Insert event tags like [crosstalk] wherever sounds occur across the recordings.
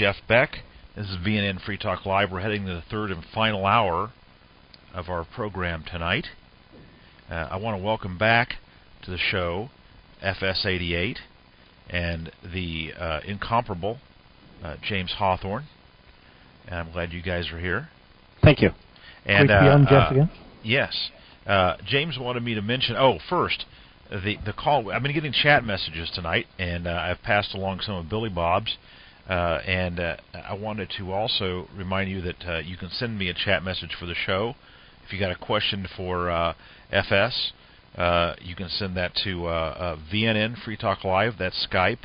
Jeff Beck. This is VNN Free Talk Live. We're heading to the third and final hour of our program tonight. Uh, I want to welcome back to the show FS88 and the uh, incomparable uh, James Hawthorne. And I'm glad you guys are here. Thank you. And Great to be on, uh, Jeff, uh, again. Yes. Uh, James wanted me to mention. Oh, first, the the call. I've been getting chat messages tonight, and uh, I've passed along some of Billy Bob's. Uh, and uh, I wanted to also remind you that uh, you can send me a chat message for the show. If you got a question for uh, FS, uh, you can send that to uh, VNN Free Talk Live. That's Skype.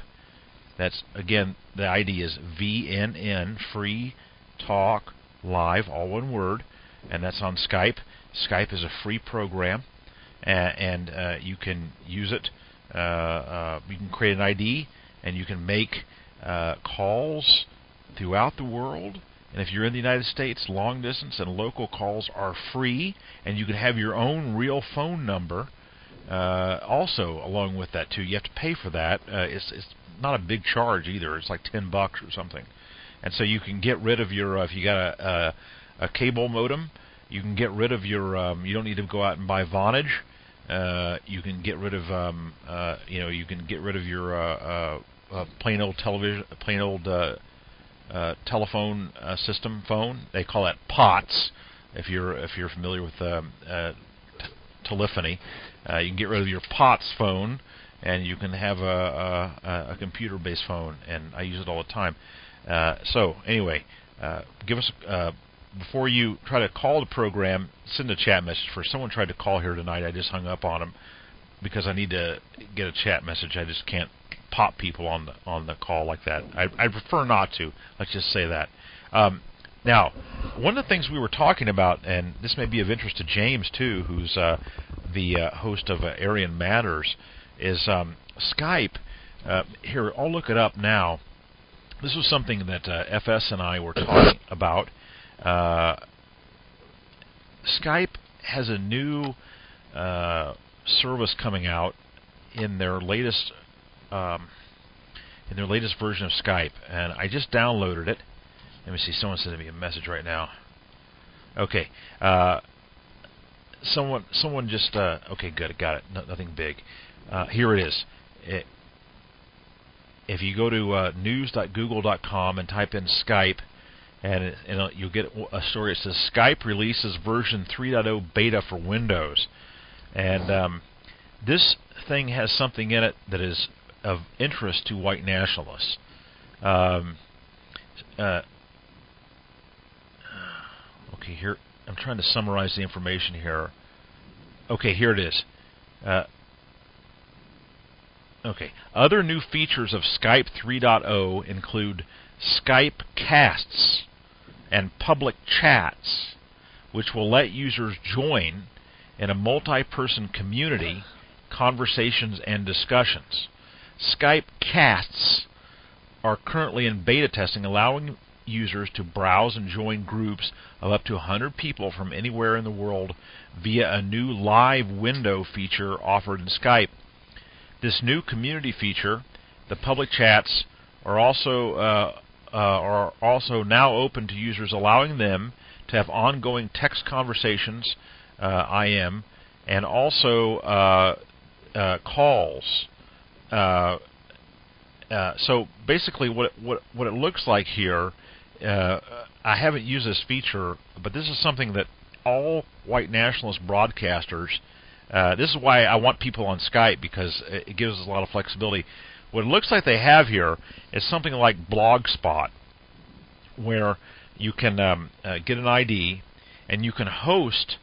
That's again the ID is VNN Free Talk Live, all one word, and that's on Skype. Skype is a free program, and, and you can use it. You can create an ID, and you can make uh, calls throughout the world. And if you're in the United States, long distance and local calls are free, and you can have your own real phone number. Uh, also, along with that too, you have to pay for that. Uh, it's, it's not a big charge either. It's like ten bucks or something, and so you can get rid of your uh, if you got a, a a cable modem, you can get rid of your. Um, you don't need to go out and buy Vonage. Uh, you can get rid of um, uh, you know you can get rid of your uh, uh, uh, plain old television, plain old uh, uh, telephone uh, system phone. They call that POTS. If you're if you're familiar with um, uh, t- telephony, uh, you can get rid of your POTS phone, and you can have a, a, a computer-based phone. And I use it all the time. Uh, so anyway, uh, give us uh, before you try to call the program. Send a chat message for someone tried to call here tonight. I just hung up on him because I need to get a chat message. I just can't pop people on the on the call like that. I, I prefer not to. Let's just say that. Um, now, one of the things we were talking about, and this may be of interest to James too, who's uh, the uh, host of uh, Aryan Matters, is um, Skype. Uh, here, I'll look it up now. This was something that uh, FS and I were talking about. Uh, Skype has a new uh, service coming out in their latest um, in their latest version of Skype, and I just downloaded it. Let me see. Someone sending me a message right now. Okay. Uh, someone someone just uh, okay. Good. Got it. No, nothing big. Uh, here it is. It, if you go to uh, news.google.com and type in Skype, and, it, and you'll get a story. It says Skype releases version 3.0 beta for Windows, and um, this thing has something in it that is of interest to white nationalists. Um, uh, okay, here I'm trying to summarize the information here. Okay, here it is. Uh, okay, other new features of Skype 3.0 include Skype casts and public chats, which will let users join in a multi-person community, conversations and discussions. Skype casts are currently in beta testing, allowing users to browse and join groups of up to 100 people from anywhere in the world via a new live window feature offered in Skype. This new community feature, the public chats, are also uh, uh, are also now open to users, allowing them to have ongoing text conversations, uh, IM, and also uh, uh. Uh, so basically, what what what it looks like here uh, I haven't used this feature, but this is something that all white nationalist broadcasters. Uh, this is why I want people on Skype because it gives us a lot of flexibility. What it looks like they have here is something like Blogspot, where you can um, get an ID and you can host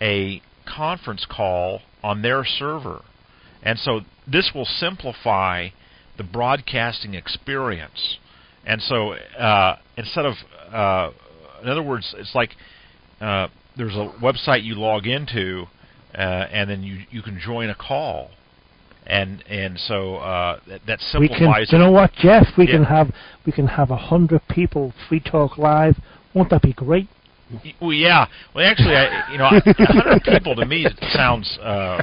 a conference call on their server. And so this will simplify the broadcasting experience. And so uh, instead of, uh, in other words, it's like uh, there's a website you log into, uh, and then you you can join a call, and and so uh, that, that We can. simplifies. You know what, Jeff? We Yeah. can have we can have a hundred people free talk live. Won't that be great? Well, yeah. Well, actually, I, you know, a hundred people to me sounds uh,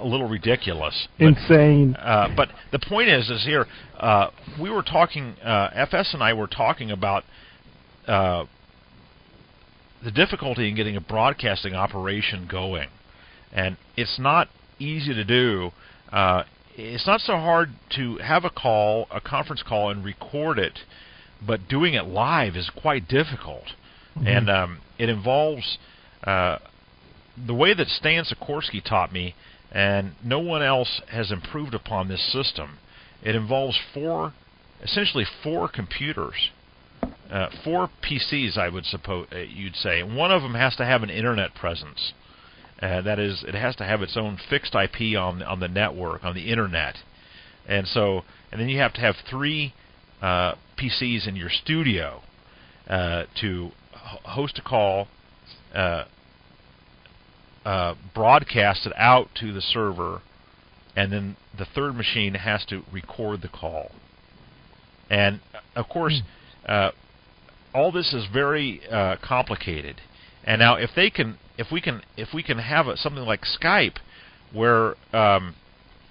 a little ridiculous. But, Insane. Uh, but the point is, is here uh, we were talking. Uh, FS and I were talking about uh, the difficulty in getting a broadcasting operation going, and it's not easy to do. Uh, it's not so hard to have a call, a conference call, and record it, but doing it live is quite difficult, mm-hmm. and um, it involves uh, the way that Stan Sikorsky taught me, and no one else has improved upon this system. It involves four, essentially four computers, uh, four PCs. I would suppose uh, you'd say one of them has to have an internet presence. Uh, that is, it has to have its own fixed IP on on the network on the internet, and so and then you have to have three uh, PCs in your studio uh, to host a call, uh, uh, broadcast it out to the server, and then the third machine has to record the call. And of course, hmm. uh, all this is very uh, complicated. And now, if they can, if we can, if we can have a, something like Skype, where um,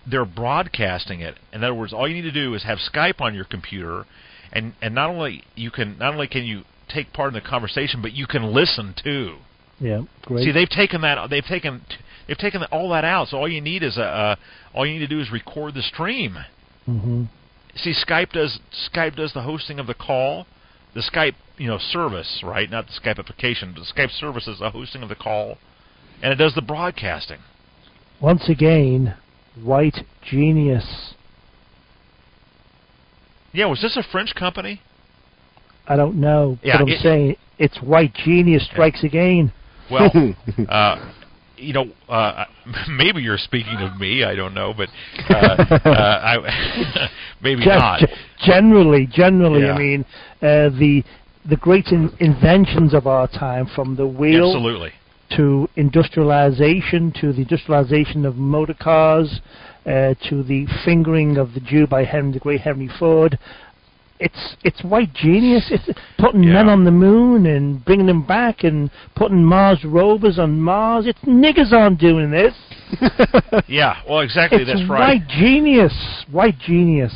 they're broadcasting it. In other words, all you need to do is have Skype on your computer, and and not only you can not only can you take part in the conversation, but you can listen too. Yeah, great. See, they've taken that. They've taken. They've taken all that out. So all you need is a. Uh, all you need to do is record the stream. Mm-hmm. See, Skype does. Skype does the hosting of the call. The Skype, you know, service, right? Not the Skype application, but the Skype service is the hosting of the call, and it does the broadcasting. Once again, white genius. Yeah, was this a French company? I don't know, yeah, but I'm it, saying it's white genius strikes again. Well, [laughs] uh, you know, uh, [laughs] maybe you're speaking of me. I don't know, but uh, uh, I, [laughs] maybe Gen- not. Generally, generally, yeah. I mean, uh, the the great in- inventions of our time, from the wheel Absolutely. to industrialization, to the industrialization of motor cars, uh, to the fingering of the Jew by Henry the Great Henry Ford, it's it's white genius. It's putting yeah. men on the moon and bringing them back and putting Mars rovers on Mars. It's niggers on doing this. [laughs] yeah, well, exactly. It's that's right. White genius. White genius.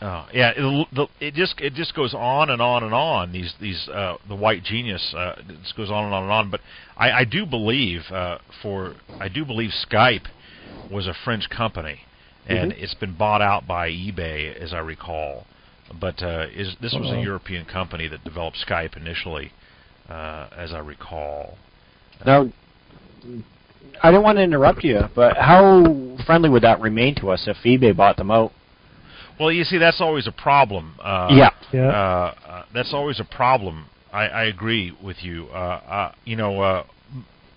Oh yeah, it, it just it just goes on and on and on. These these uh, the white genius uh, just goes on and on and on. But I, I do believe uh, for I do believe Skype was a French company, and mm-hmm. it's been bought out by eBay, as I recall. But uh, is, this was a European company that developed Skype initially, uh, as I recall. Now, I don't want to interrupt you, but how friendly would that remain to us if eBay bought them out? Well, you see, that's always a problem. Uh, yeah. yeah. Uh, uh, that's always a problem. I, I agree with you. Uh, uh, you know, uh,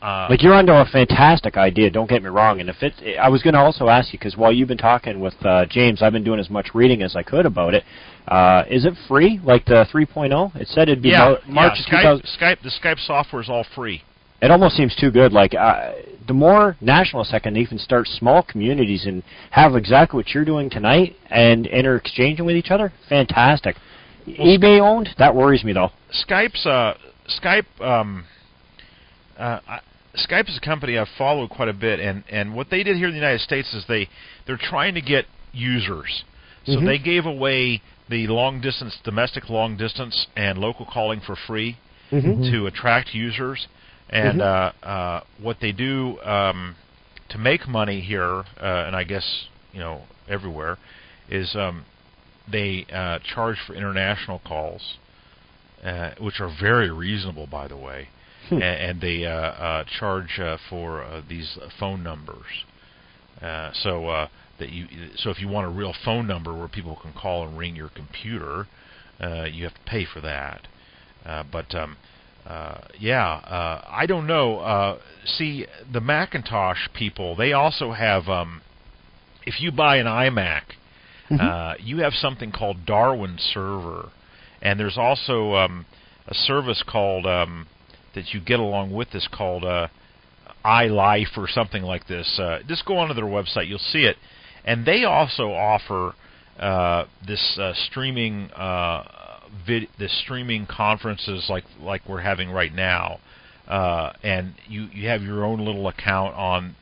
uh, like you're onto a fantastic idea. Don't get me wrong. And if it, I was going to also ask you because while you've been talking with uh, James, I've been doing as much reading as I could about it. Uh, is it free, like the 3.0? It said it'd be yeah, March yeah. Skype, Skype. The Skype software is all free. It almost seems too good. Like uh, the more nationalists that can even start small communities and have exactly what you're doing tonight and inter exchanging with each other, fantastic. Well, eBay owned? That worries me though. Skype's uh, Skype. Um, uh, Skype is a company I've followed quite a bit, and and what they did here in the United States is they they're trying to get users. So mm-hmm. they gave away the long distance, domestic long distance, and local calling for free mm-hmm. to attract users. And mm-hmm. uh, uh, what they do um, to make money here, uh, and I guess you know everywhere, is um, they uh, charge for international calls, uh, which are very reasonable, by the way. Hmm. and, and, they uh, uh, charge uh, for uh, these phone numbers. Uh, so uh, that you, so if you want a real phone number where people can call and ring your computer, you have to pay for that. but um, yeah, I don't know. see, the Macintosh people, they also have. Um, if you buy an iMac, mm-hmm. you have something called Darwin Server, and there's also um, a service called um, that you get along with this called uh, iLife or something like this. Uh, just go onto their website, you'll see it, and they also offer uh, this uh, streaming uh, vid- the streaming conferences like like we're having right now, uh, and you you have your own little account on.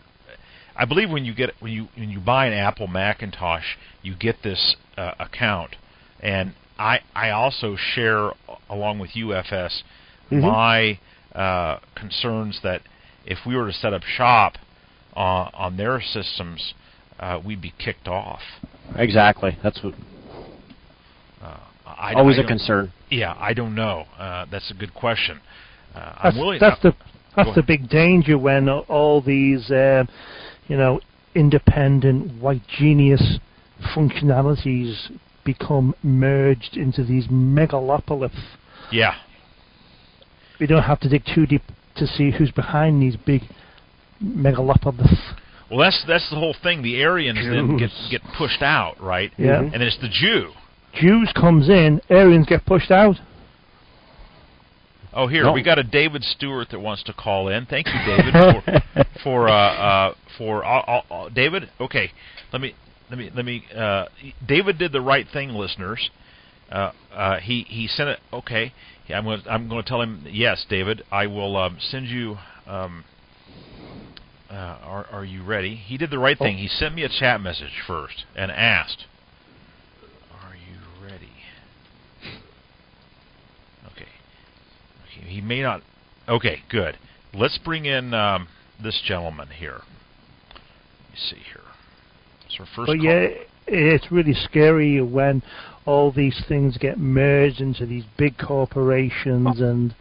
I believe when you get when you when you buy an Apple Macintosh, you get this uh, account, and I I also share along with UFS Mhm. my uh, concerns that if we were to set up shop on on their systems, uh, we'd be kicked off. Exactly. That's what, Uh, I, always I a concern. Yeah, I don't know. Uh, that's a good question. Uh, I'm That's, willing. that's the that's the big danger when all these, um, you know, independent white genius functionalities become merged into these megalopoliths. yeah, We don't have to dig too deep to see who's behind these big megalopoliths. Well, that's that's the whole thing. The Aryans then get get pushed out, right? Yeah. And then it's the Jew. Jews comes in, Aryans get pushed out. Oh, here No. we got a David Stewart that wants to call in. Thank you, David, for [laughs] for uh, uh, for uh, uh, uh, David. Okay, let me let me let me. Uh, David did the right thing, listeners. Uh, uh, he he sent it. Okay, Yeah, I'm going I'm going to tell him yes, David. I will um, send you. Um, uh, are are you ready? He did the right thing. He sent me a chat message first and asked, "Are you ready?" Okay. Okay, he may not. Okay, good. Let's bring in um, this gentleman here. Let me see here. Our first. But yeah, it's really scary when all these things get merged into these big corporations, and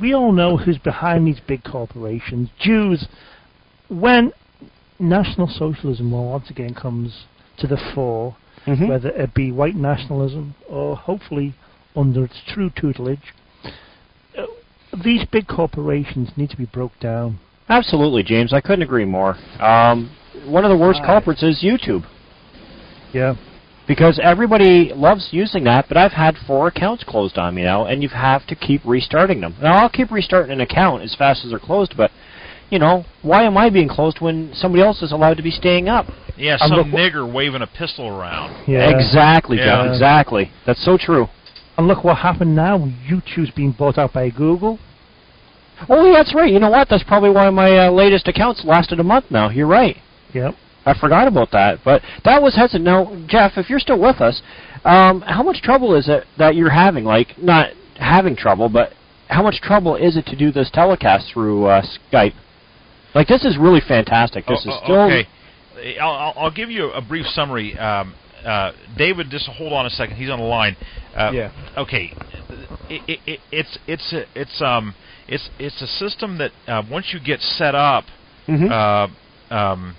we all know who's behind these big corporations. Jews. When National Socialism once again comes to the fore, Mhm. whether it be white nationalism or hopefully under its true tutelage, uh, these big corporations need to be broke down. Absolutely, James. I couldn't agree more. Um, one of the worst Aye. culprits is YouTube. Yeah. because everybody loves using that, but I've had four accounts closed on me now, and you have to keep restarting them. Now, I'll keep restarting an account as fast as they're closed, but, you know, why am I being closed when somebody else is allowed to be staying up? yeah, some look- nigger waving a pistol around. Yeah. Exactly, Jeff, Yeah. exactly. That's so true. And look what happened now. YouTube's being bought out by Google. Oh, yeah, that's right. You know what? That's probably why my uh, latest accounts lasted a month now. You're right. Yep. I forgot about that, but that was hesitant. Now, Jeff, if you're still with us, um, how much trouble is it that you're having? Like, not having trouble, but how much trouble is it to do this telecast through uh, Skype? Like, this is really fantastic. This Oh, is oh, still okay. I'll, I'll, I'll give you a brief summary. Um, uh, David, just hold on a second. He's on the line. Uh, Yeah. Okay. It, it, it, it's it's a, it's um it's it's a system that uh, once you get set up, Mhm. uh, um,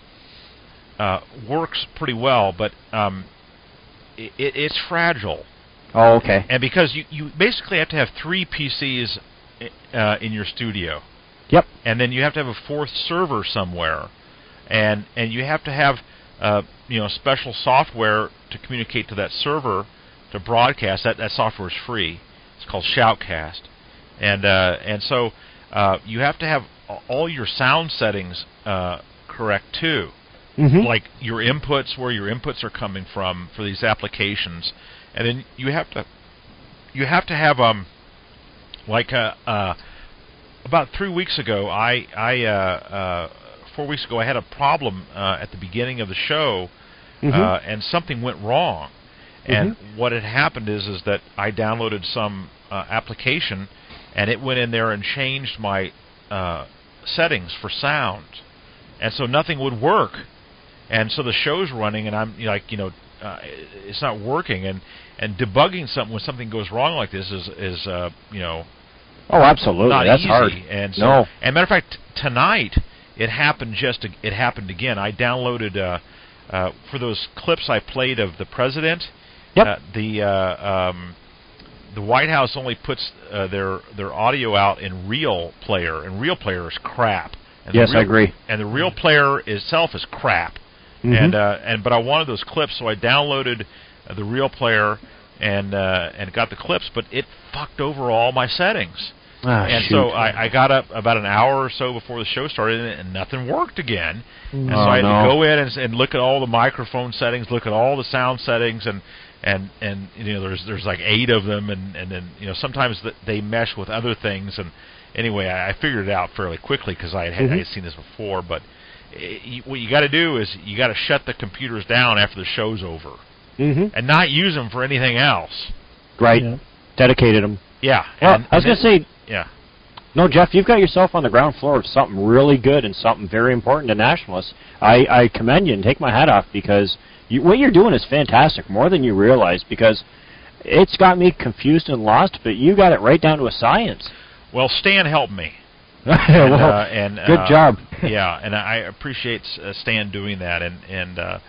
uh, works pretty well, but um, it, it, it's fragile. oh, okay. And because you, you basically have to have three PCs uh, in your studio. Yep. And then you have to have a fourth server somewhere, and and you have to have uh, you know special software to communicate to that server to broadcast. That that software is free. It's called Shoutcast, and uh, and so uh, you have to have all your sound settings uh, correct too Mhm. like your inputs where your inputs are coming from for these applications and then you have to you have to have um like uh, uh about three weeks ago i i uh uh four weeks ago i had a problem uh at the beginning of the show Mhm. uh and something went wrong. And what had happened is is that i downloaded some uh, application and it went in there and changed my uh settings for sound. And so nothing would work. And so the show's running and i'm you know, like you know uh, it's not working. And and debugging something when something goes wrong like this is is uh you know oh, absolutely. not That's easy hard. and so No. and matter of fact tonight it happened just ag- it happened again i downloaded uh uh for those clips i played of the president Yep. uh, the uh um the White House only puts uh, their their audio out in Real Player, and Real Player is crap. And Yes, I agree. And the Real Player itself is crap. Mhm. And uh, and but I wanted those clips, so I downloaded uh, the Real Player and uh, and got the clips, but it fucked over all my settings. Ah, and shoot. so I, I got up about an hour or so before the show started, and, and nothing worked again. And so Oh, I had no. to go in and, and look at all the microphone settings, look at all the sound settings, and and and you know there's there's like eight of them, and and then you know sometimes th- they mesh with other things, and anyway, I, I figured it out fairly quickly because I had, Mhm. I had seen this before, but. eh, you- What you got to do is you got to shut the computers down after the show's over, hmm and not use them for anything else. Right. Yeah. Dedicated them. Yeah, Well, and- I was gonna say, yeah. no, Jeff, you've got yourself on the ground floor of something really good and something very important to nationalists. I, I commend you and take my hat off because you, what you're doing is fantastic, more than you realize. Because it's got me confused and lost, but you got it right down to a science. Well, Stan helped me. [laughs] and, well, uh, and good uh, job. [laughs] yeah, and I appreciate uh, Stan doing that, and and uh,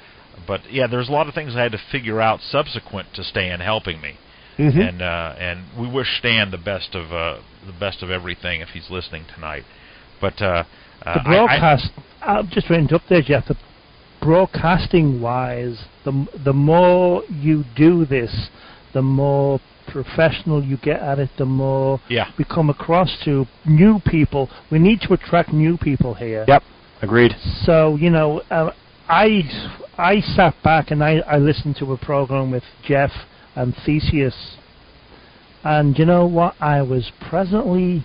but yeah, there's a lot of things I had to figure out subsequent to Stan helping me, Mhm. and uh, and we wish Stan the best of uh, the best of everything if he's listening tonight. But uh, uh, the I- I- broadcast. I, will just to interrupt there, Jeff. The broadcasting wise, the the more you do this, the more professional you get at it. The more yeah, we come across to new people. We need to attract new people here. Yep. Agreed. So you know, uh, I I sat back and I I listened to a program with Jeff and Theseus, and you know what? I was presently,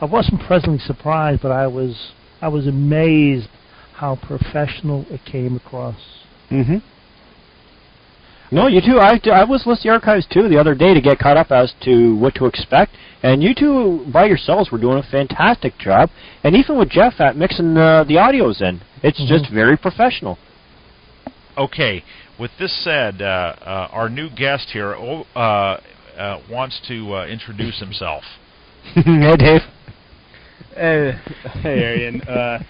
I wasn't presently surprised, but I was I was amazed how professional it came across. Mm-hmm. No, you two. I I was listening to the archives too the other day to get caught up as to what to expect, and you two by yourselves were doing a fantastic job. And even with Jeff at mixing uh, the audios in, it's Mhm. just very professional. okay. With this said, uh, uh, our new guest here oh, uh, uh, wants to uh, introduce himself. [laughs] hey, Dave. Hey, hey Arian. Uh,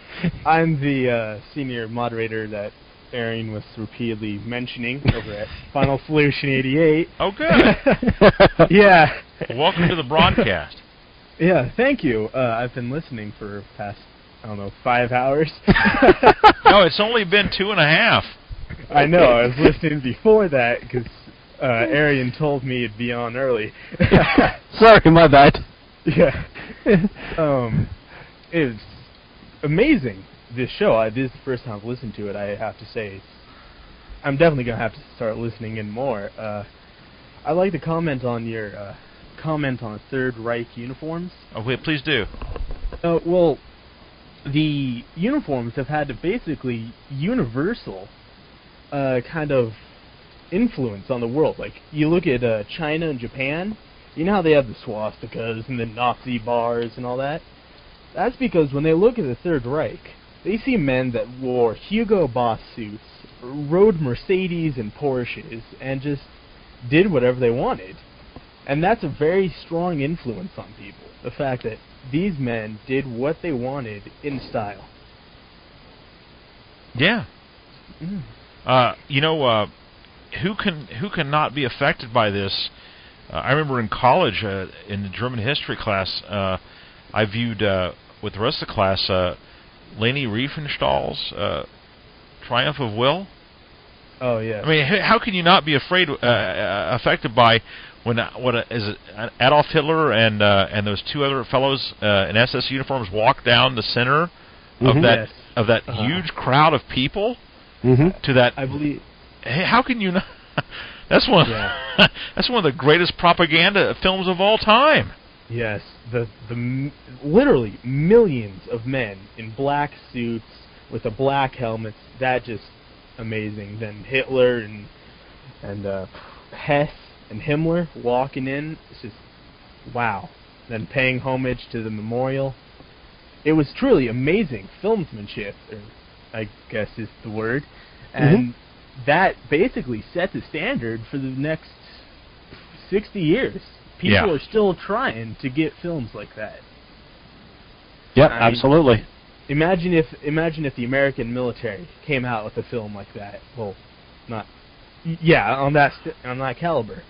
I'm the uh, senior moderator that Arian was repeatedly mentioning over at Final Solution 88. Oh, good. [laughs] yeah. Welcome to the broadcast. Yeah, thank you. Uh, I've been listening for past, I don't know, five hours. [laughs] no, it's only been two and a half. I know. I was listening before that because uh, Arian told me it'd be on early. [laughs] Sorry, my bad. yeah. [laughs] um, it's amazing. This show. I, this is the first time I've listened to it. I have to say, it's, I'm definitely gonna have to start listening in more. Uh, I'd like to comment on your uh, comment on Third Reich uniforms. Oh, wait, please do. Uh, well, the uniforms have had a basically universal uh, kind of influence on the world. Like you look at uh, China and Japan, you know how they have the swastikas and the Nazi bars and all that. That's because when they look at the Third Reich, they see men that wore Hugo Boss suits, rode Mercedes and Porsches, and just did whatever they wanted. And that's a very strong influence on people. The fact that these men did what they wanted in style. Yeah. Mm. Uh, you know, uh, who can who can not be affected by this? Uh, I remember in college, uh, in the German history class, uh, I viewed uh, with the rest of the class uh, Leni Riefenstahl's uh, Triumph of Will. Oh yeah. I mean, how can you not be afraid, uh, uh, affected by when uh, what uh, is it, Adolf Hitler and uh, and those two other fellows uh, in SS uniforms walk down the center of Mhm. that Yes. of that Uh-huh. huge crowd of people hmm to that I believe. Hey, how can you not? [laughs] That's one. Yeah. [laughs] that's one of the greatest propaganda films of all time. Yes, the the m- literally millions of men in black suits with the black helmets. That just amazing. Then Hitler and and uh, Hess and Himmler walking in. It's just wow. Then paying homage to the memorial. It was truly amazing filmsmanship, or I guess is the word, and that basically set the standard for the next sixty years. People Yeah. are still trying to get films like that. Yeah, I mean- absolutely. Imagine if imagine if the American military came out with a film like that. Well, not yeah, on that st- on that caliber.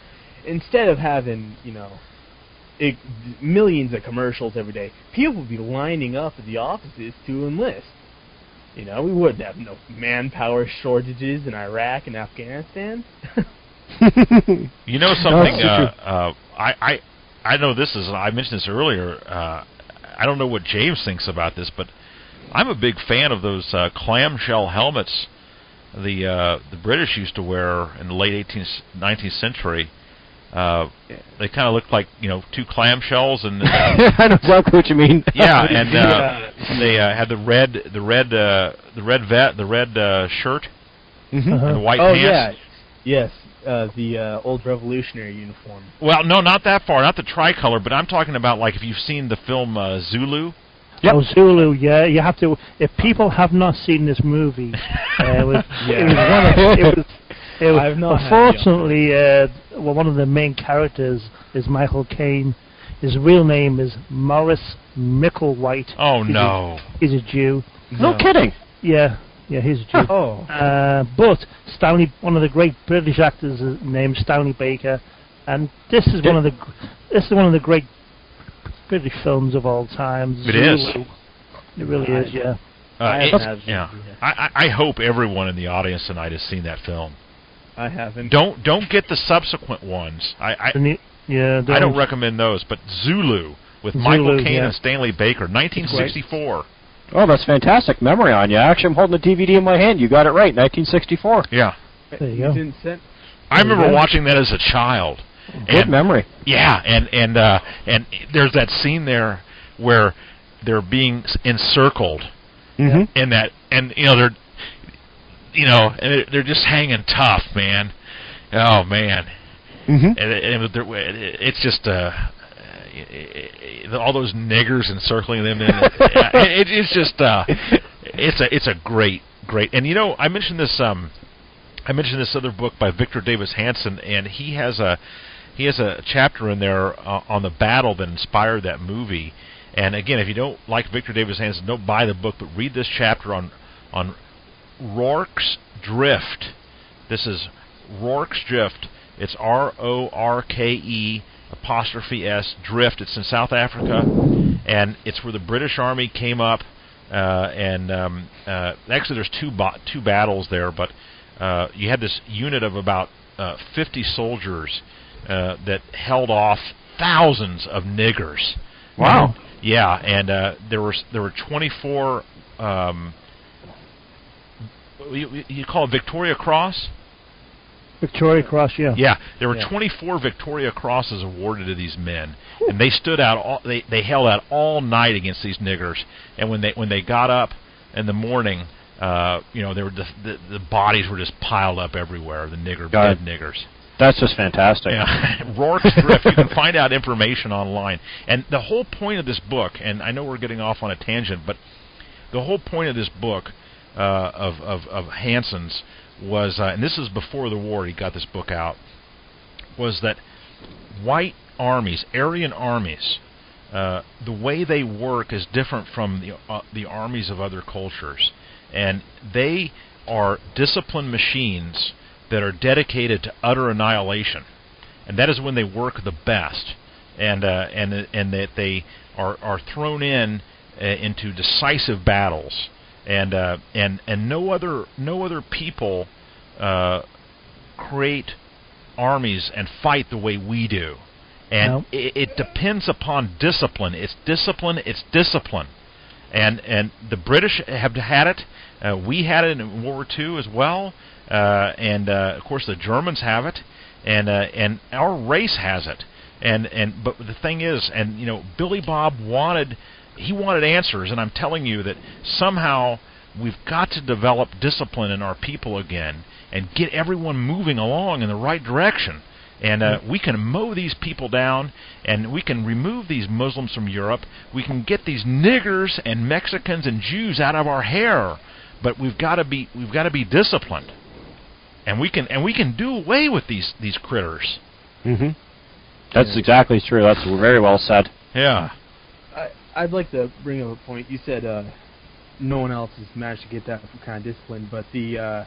Instead of having, you know, it, millions of commercials every day, people would be lining up at the offices to enlist. You know, we wouldn't have no manpower shortages in Iraq and Afghanistan. [laughs] You know something? that's Uh, uh, I, I I know this is. I mentioned this earlier. Uh, I don't know what James thinks about this, but I'm a big fan of those uh, clamshell helmets the uh, the British used to wear in the late 18th 19th century. Uh, they kind of looked like you know two clamshells, and [laughs] I know exactly what you mean. [laughs] yeah, [laughs] and uh, they uh, had the red the red uh, the red vet the red uh, shirt Mhm. Uh-huh. and the white oh pants. yeah, yes, uh, the uh, old revolutionary uniform. Well, no, not that far, not the tricolor, but I'm talking about like if you've seen the film uh, Zulu. Yep. Oh, Zulu, yeah, you have to. If people have not seen this movie, uh, it was, it was one of it was. [laughs] It I've not unfortunately, uh, well, one of the main characters is Michael Caine. His real name is Maurice Micklewhite. Oh He's a- no! He's a Jew. No kidding. Yeah, yeah, he's a Jew. Oh, Uh, but Stanley, one of the great British actors, is named Stanley Baker, and this is one of the this is one of the great British films of all time. It is. Zulu. It really is, yeah. Uh, I it- have- yeah, I, I I hope everyone in the audience tonight has seen that film. I haven't. Don't don't get the subsequent ones. I I, And the- yeah, I don't recommend those, but Zulu with Zulu, Michael Caine yeah. and Stanley Baker, 1964. Oh, that's fantastic memory on you. Actually, I'm holding the DVD in my hand. You got it right. 1964. Yeah, There you go. didn't. I remember Yeah. watching that as a child. Good And- memory. Yeah, and and uh, and there's that scene there where they're being encircled Mm-hmm. in that, and you know they're, you know, and they're- just hanging tough, man. Oh man, Mm-hmm. and, and it's just uh, all those niggers encircling them. And [laughs] it, it's just uh, it's a it's a great great. And you know, I mentioned this um, I mentioned this other book by Victor Davis Hanson, and he has a he has a chapter in there uh, on the battle that inspired that movie. And again, if you don't like Victor Davis Hanson, don't buy the book, but read this chapter on on Rorke's Drift. This is Rorke's Drift. It's R O R K E apostrophe S Drift. It's in South Africa, and it's where the British Army came up. Uh, and um, uh, actually, there's two ba- two battles there, but uh, you had this unit of about uh, 50 soldiers uh, that held off thousands of niggers. Wow. Yeah, and uh, there were there were 24. Um, you, you call it Victoria Cross? Victoria Cross, yeah. Yeah, there were Yeah. 24 Victoria Crosses awarded to these men, and they stood out. All, they they held out all night against these niggers. And when they when they got up in the morning, uh, you know, they were just, the the bodies were just piled up everywhere. The nigger Got dead it. niggers. That's just fantastic. Yeah, [laughs] Rorke's Drift. You can find out information online. And the whole point of this book, and I know we're getting off on a tangent, but the whole point of this book uh, of of of Hanson's was, uh, and this is before the war. He got this book out. Was that white armies, Aryan armies, uh, the way they work is different from the uh, the armies of other cultures, and they are disciplined machines that are dedicated to utter annihilation, and that is when they work the best, and uh, and and that they are are thrown in into decisive battles, and uh, and and no other no other people uh, create armies and fight the way we do, and it, it depends upon discipline. It's discipline. It's discipline, and and the British have had it. Uh, we had it in World War II as well, uh, and uh, of course the Germans have it, and uh, and our race has it. And and but the thing is, and you know, Billy Bob wanted he wanted answers, and I'm telling you that somehow we've got to develop discipline in our people again and get everyone moving along in the right direction. And uh, we can mow these people down, and we can remove these Muslims from Europe. We can get these niggers and Mexicans and Jews out of our hair, but we've got to be we've got to be disciplined, and we can and we can do away with these these critters. Mm-hmm. That's exactly true. That's very well said. Yeah, I, I'd like to bring up a point. You said uh, no one else has managed to get that kind of discipline, but the uh,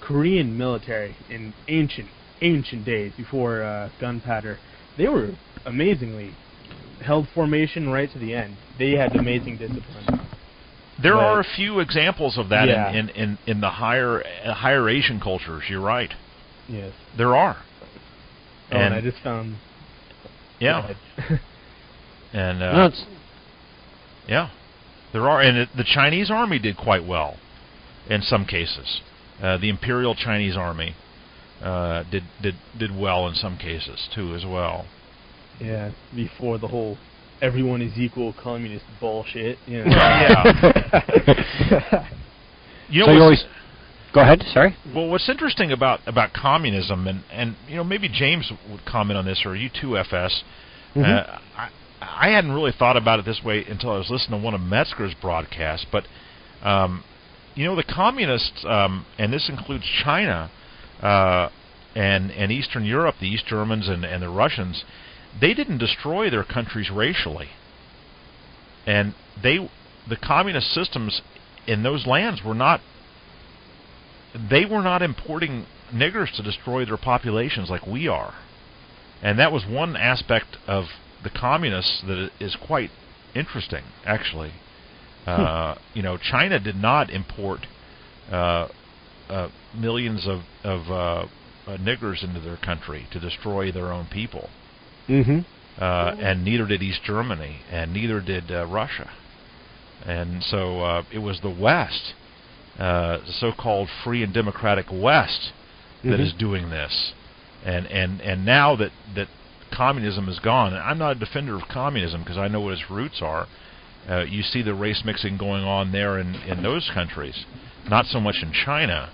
Korean military in ancient ancient days before uh, gunpowder, they were amazingly held formation right to the end. They had amazing discipline. there But- are a few examples of that Yeah. in, in, in, in the higher uh, higher Asian cultures. You're right, Yes. there are. Oh, and And- I just found. Yeah, [laughs] and uh, That's Yeah, there are, and it, the Chinese army did quite well in some cases. Uh, the Imperial Chinese Army uh, did did did well in some cases too as well. Yeah, before the whole everyone is equal communist bullshit. You know. yeah. [laughs] You know, so you always go ahead. Sorry. Well, what's interesting about about communism, and and you know maybe James would comment on this, or you too, FS. Mm-hmm. Uh, I I hadn't really thought about it this way until I was listening to one of Metzger's broadcasts, but um, you know the communists, um, and this includes China uh, and and Eastern Europe, the East Germans and and the Russians, they didn't destroy their countries racially, and they the communist systems in those lands were not they were not importing niggers to destroy their populations like we are. And that was one aspect of the communists that is quite interesting, actually. Uh, you know, China did not import uh, uh, millions of, of uh, uh, niggers into their country to destroy their own people. Mm-hmm. Uh, and neither did East Germany, and neither did uh, Russia. And so uh, it was the West, uh, the so-called free and democratic West, that Mhm. is doing this. And and and now that that communism is gone, and I'm not a defender of communism because I know what its roots are. Uh, you see the race mixing going on there in in those countries, not so much in China,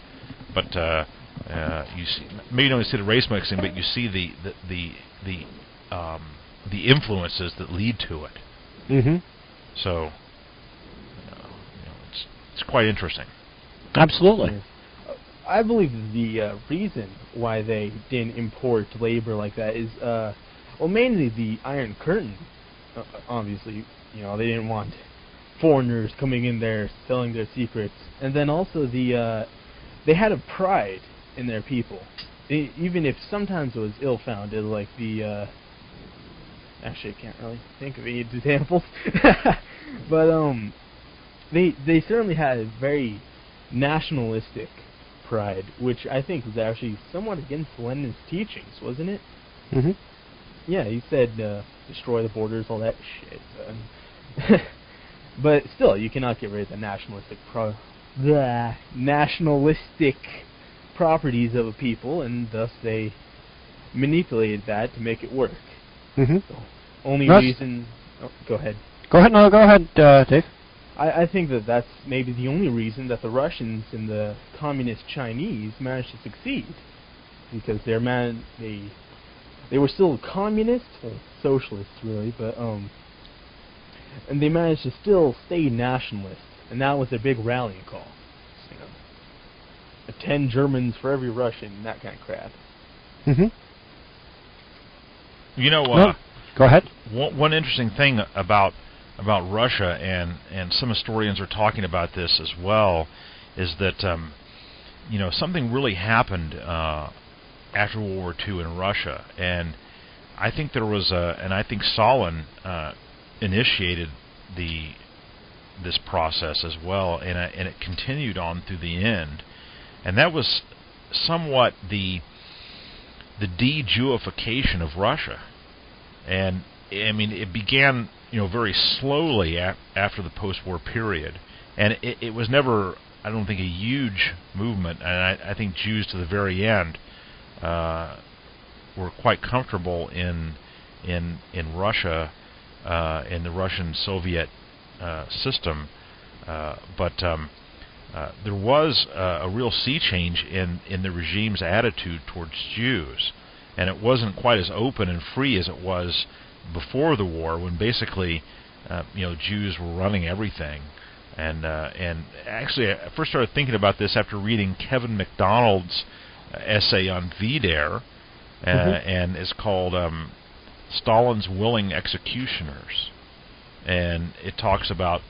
but uh, uh, you see maybe you don't see the race mixing, but you see the the the the, um, the influences that lead to it. Mm-hmm. So, uh, you know, it's it's quite interesting. Absolutely. I believe the uh, reason why they didn't import labor like that is, uh, well, mainly the Iron Curtain. Uh, obviously, you know, they didn't want foreigners coming in there selling their secrets, and then also the uh, they had a pride in their people, even if sometimes it was ill-founded, like the. Uh, actually, I can't really think of any examples, [laughs] but um, they they certainly had a very nationalistic pride, which I think was actually somewhat against Lenin's teachings, wasn't it? Mm-hmm. Yeah, he said uh, destroy the borders, all that shit. Um, [laughs] but still, you cannot get rid of the nationalistic pro- the nationalistic properties of a people, and thus they manipulated that to make it work. Mm-hmm. Only Russ? reason. Oh, go ahead. Go ahead. No, go ahead, uh, Dave. I, I think that that's maybe the only reason that the Russians and the communist Chinese managed to succeed, because they're man they they were still communists, or socialists really, but um, and they managed to still stay nationalist, and that was their big rallying call. You know, ten Germans for every Russian, that kind of crap. Mm-hmm. You know, No. uh, Go ahead. one, one interesting thing about about Russia, and and some historians are talking about this as well, is that um, you know something really happened uh, after World War II in Russia, and I think there was a, and I think Stalin uh, initiated the this process as well, and uh, and it continued on through the end, and that was somewhat the the de-Jewification of Russia. And I mean it began you know very slowly af- after the post-war period, and it, it was never I don't think a huge movement, and I, I think Jews to the very end uh, were quite comfortable in in in Russia uh, in the Russian Soviet uh, system, uh, but um, uh, there was a real sea change in in the regime's attitude towards Jews and it wasn't quite as open and free as it was before the war, when basically, uh, you know, Jews were running everything. And and actually, I first started thinking about this after reading Kevin MacDonald's essay on VDARE, uh, Mhm. and it's called um, Stalin's Willing Executioners, and it talks about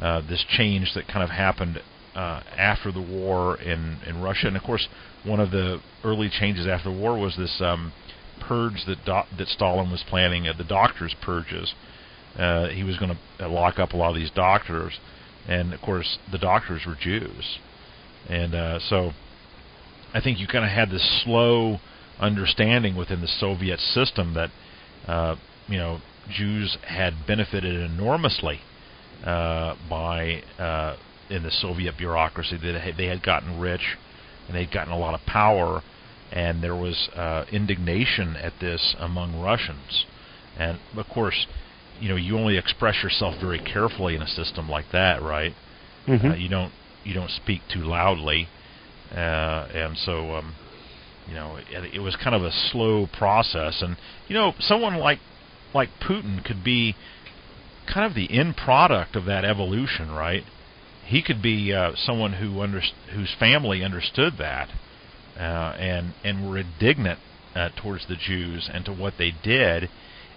uh, this change that kind of happened uh, after the war in in Russia, and of course, one of the early changes after the war was this um, purge that do- that Stalin was planning, uh, the doctors' purges. Uh, he was going to uh, lock up a lot of these doctors, and of course, the doctors were Jews, and uh, so I think you kind of had this slow understanding within the Soviet system that uh, you know Jews had benefited enormously uh, by uh, in the Soviet bureaucracy. That they had- gotten rich and they'd gotten a lot of power, and there was uh, indignation at this among Russians. And of course, you know, you only express yourself very carefully in a system like that, right? Mm-hmm. Uh, you don't you don't speak too loudly, uh, and so um, you know it, it was kind of a slow process. And you know, someone like like Putin could be kind of the end product of that evolution, right? He could be uh, someone who under, whose family understood that uh, and and were indignant uh, towards the Jews and to what they did.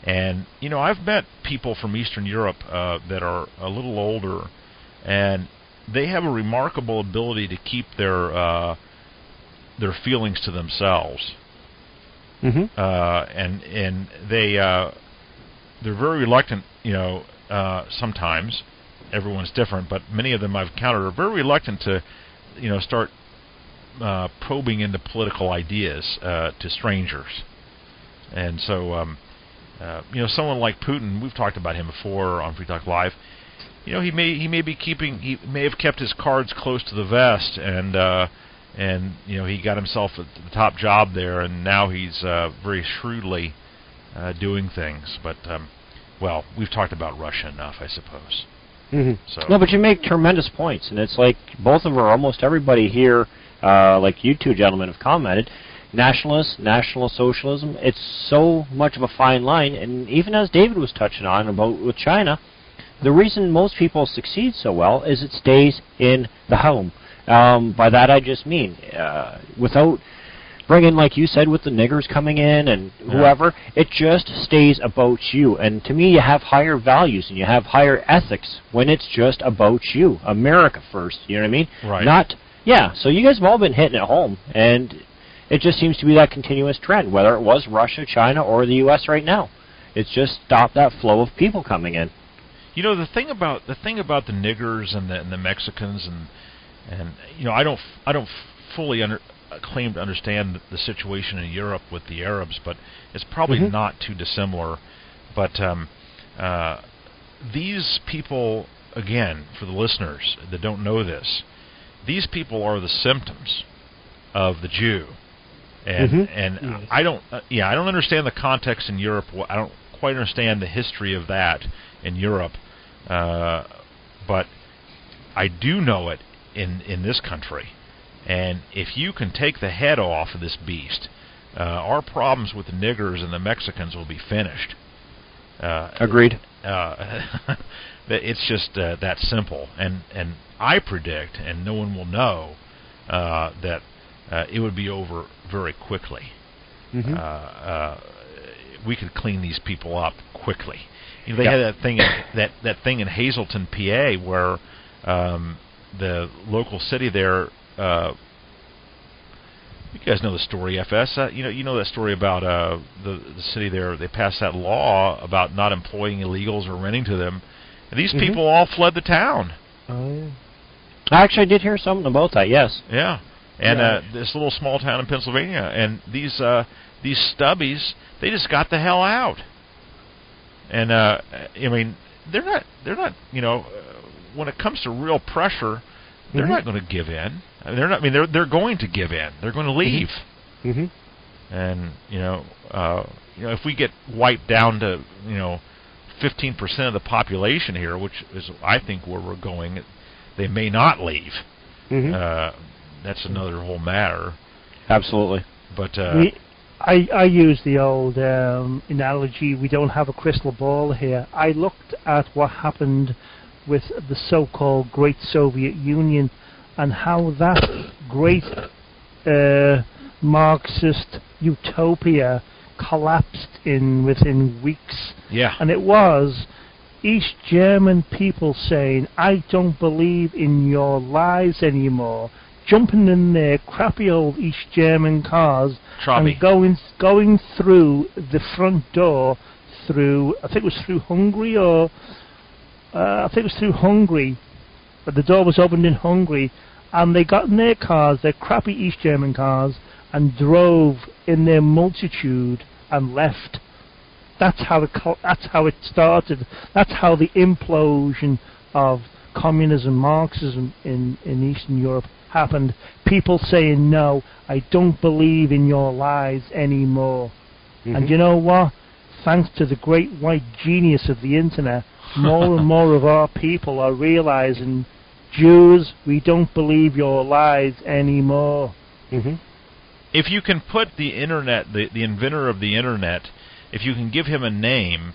And you know, I've met people from Eastern Europe uh, that are a little older, and they have a remarkable ability to keep their uh, their feelings to themselves. Mm-hmm. Uh, and and they uh, they're very reluctant, you know, uh, sometimes. Everyone's different, but many of them I've encountered are very reluctant to, you know, start uh, probing into political ideas uh, to strangers. And so, um, uh, you know, someone like Putin, we've talked about him before on Free Talk Live. You know, he may he may be keeping he may have kept his cards close to the vest, and uh, and you know he got himself the top job there, and now he's uh, very shrewdly uh, doing things. But um, well, we've talked about Russia enough, I suppose. Mm-hmm. So No, but you make tremendous points, and it's like both of our, almost everybody here, uh, like you two gentlemen have commented, nationalists, national socialism. It's so much of a fine line, and even as David was touching on about with China, the reason most people succeed so well is it stays in the home. Um, by that I just mean uh, without bringing, like you said, with the niggers coming in and whoever, it just stays about you. And to me, you have higher values and you have higher ethics when it's just about you. America first. You know what I mean? Right. Not yeah. So you guys have all been hitting it home, and it just seems to be that continuous trend, whether it was Russia, China, or the U.S. right now. It's just stopped that flow of people coming in. You know the thing about the thing about the niggers and the, and the Mexicans and and you know I don't I don't fully under, claim to understand the situation in Europe with the Arabs, but it's probably Mhm. not too dissimilar. But um, uh, these people, again, for the listeners that don't know this, these people are the symptoms of the Jew, and Mhm. and Yes. I don't uh, yeah I don't understand the context in Europe. I don't quite understand the history of that in Europe, uh, but I do know it in in this country. And if you can take the head off of this beast, uh, our problems with the niggers and the Mexicans will be finished. Uh, Agreed. [laughs] uh, [laughs] it's just uh, that simple. And and I predict, and no one will know, uh, that uh, it would be over very quickly. Mm-hmm. Uh, uh, we could clean these people up quickly. You know, they Yep. had that thing in, that that thing in Hazleton, PA, where um, the local city there. Uh, you guys know the story, FS. Uh, you know, you know that story about uh, the the city there. They passed that law about not employing illegals or renting to them, and these Mhm. people all fled the town. Oh, yeah. Actually, did hear something about that. Yes. Yeah, and Yeah. uh, this little small town in Pennsylvania, and these uh, these stubbies, they just got the hell out. And uh, I mean, they're not they're not you know uh, when it comes to real pressure, they're Mhm. not going to give in. I mean, they're not. I mean, they're they're going to give in. They're going to leave. Mm-hmm. And you know, uh, you know, if we get wiped down to you know, 15% of the population here, which is I think where we're going, they may not leave. Mm-hmm. Uh, that's another whole matter. Absolutely. But uh, we, I, I use the old um, analogy, we don't have a crystal ball here. I looked at what happened with the so-called Great Soviet Union and how that great uh, Marxist utopia collapsed in within weeks. yeah, And it was East German people saying, I don't believe in your lies anymore. Jumping in their crappy old East German cars and going going through the front door through I think it was through Hungary or uh, I think it was through Hungary, but the door was opened in Hungary, and they got in their cars, their crappy East German cars, and drove in their multitude and left. That's how it that's how it started. That's how the implosion of communism, Marxism in, in Eastern Europe happened. People saying, no, I don't believe in your lies anymore. And Mhm. you know what? Thanks to the great white genius of the internet, more and [laughs] more of our people are realizing, Jews, we don't believe your lies anymore. Mhm. if you can put the internet, the the inventor of the internet, if you can give him a name,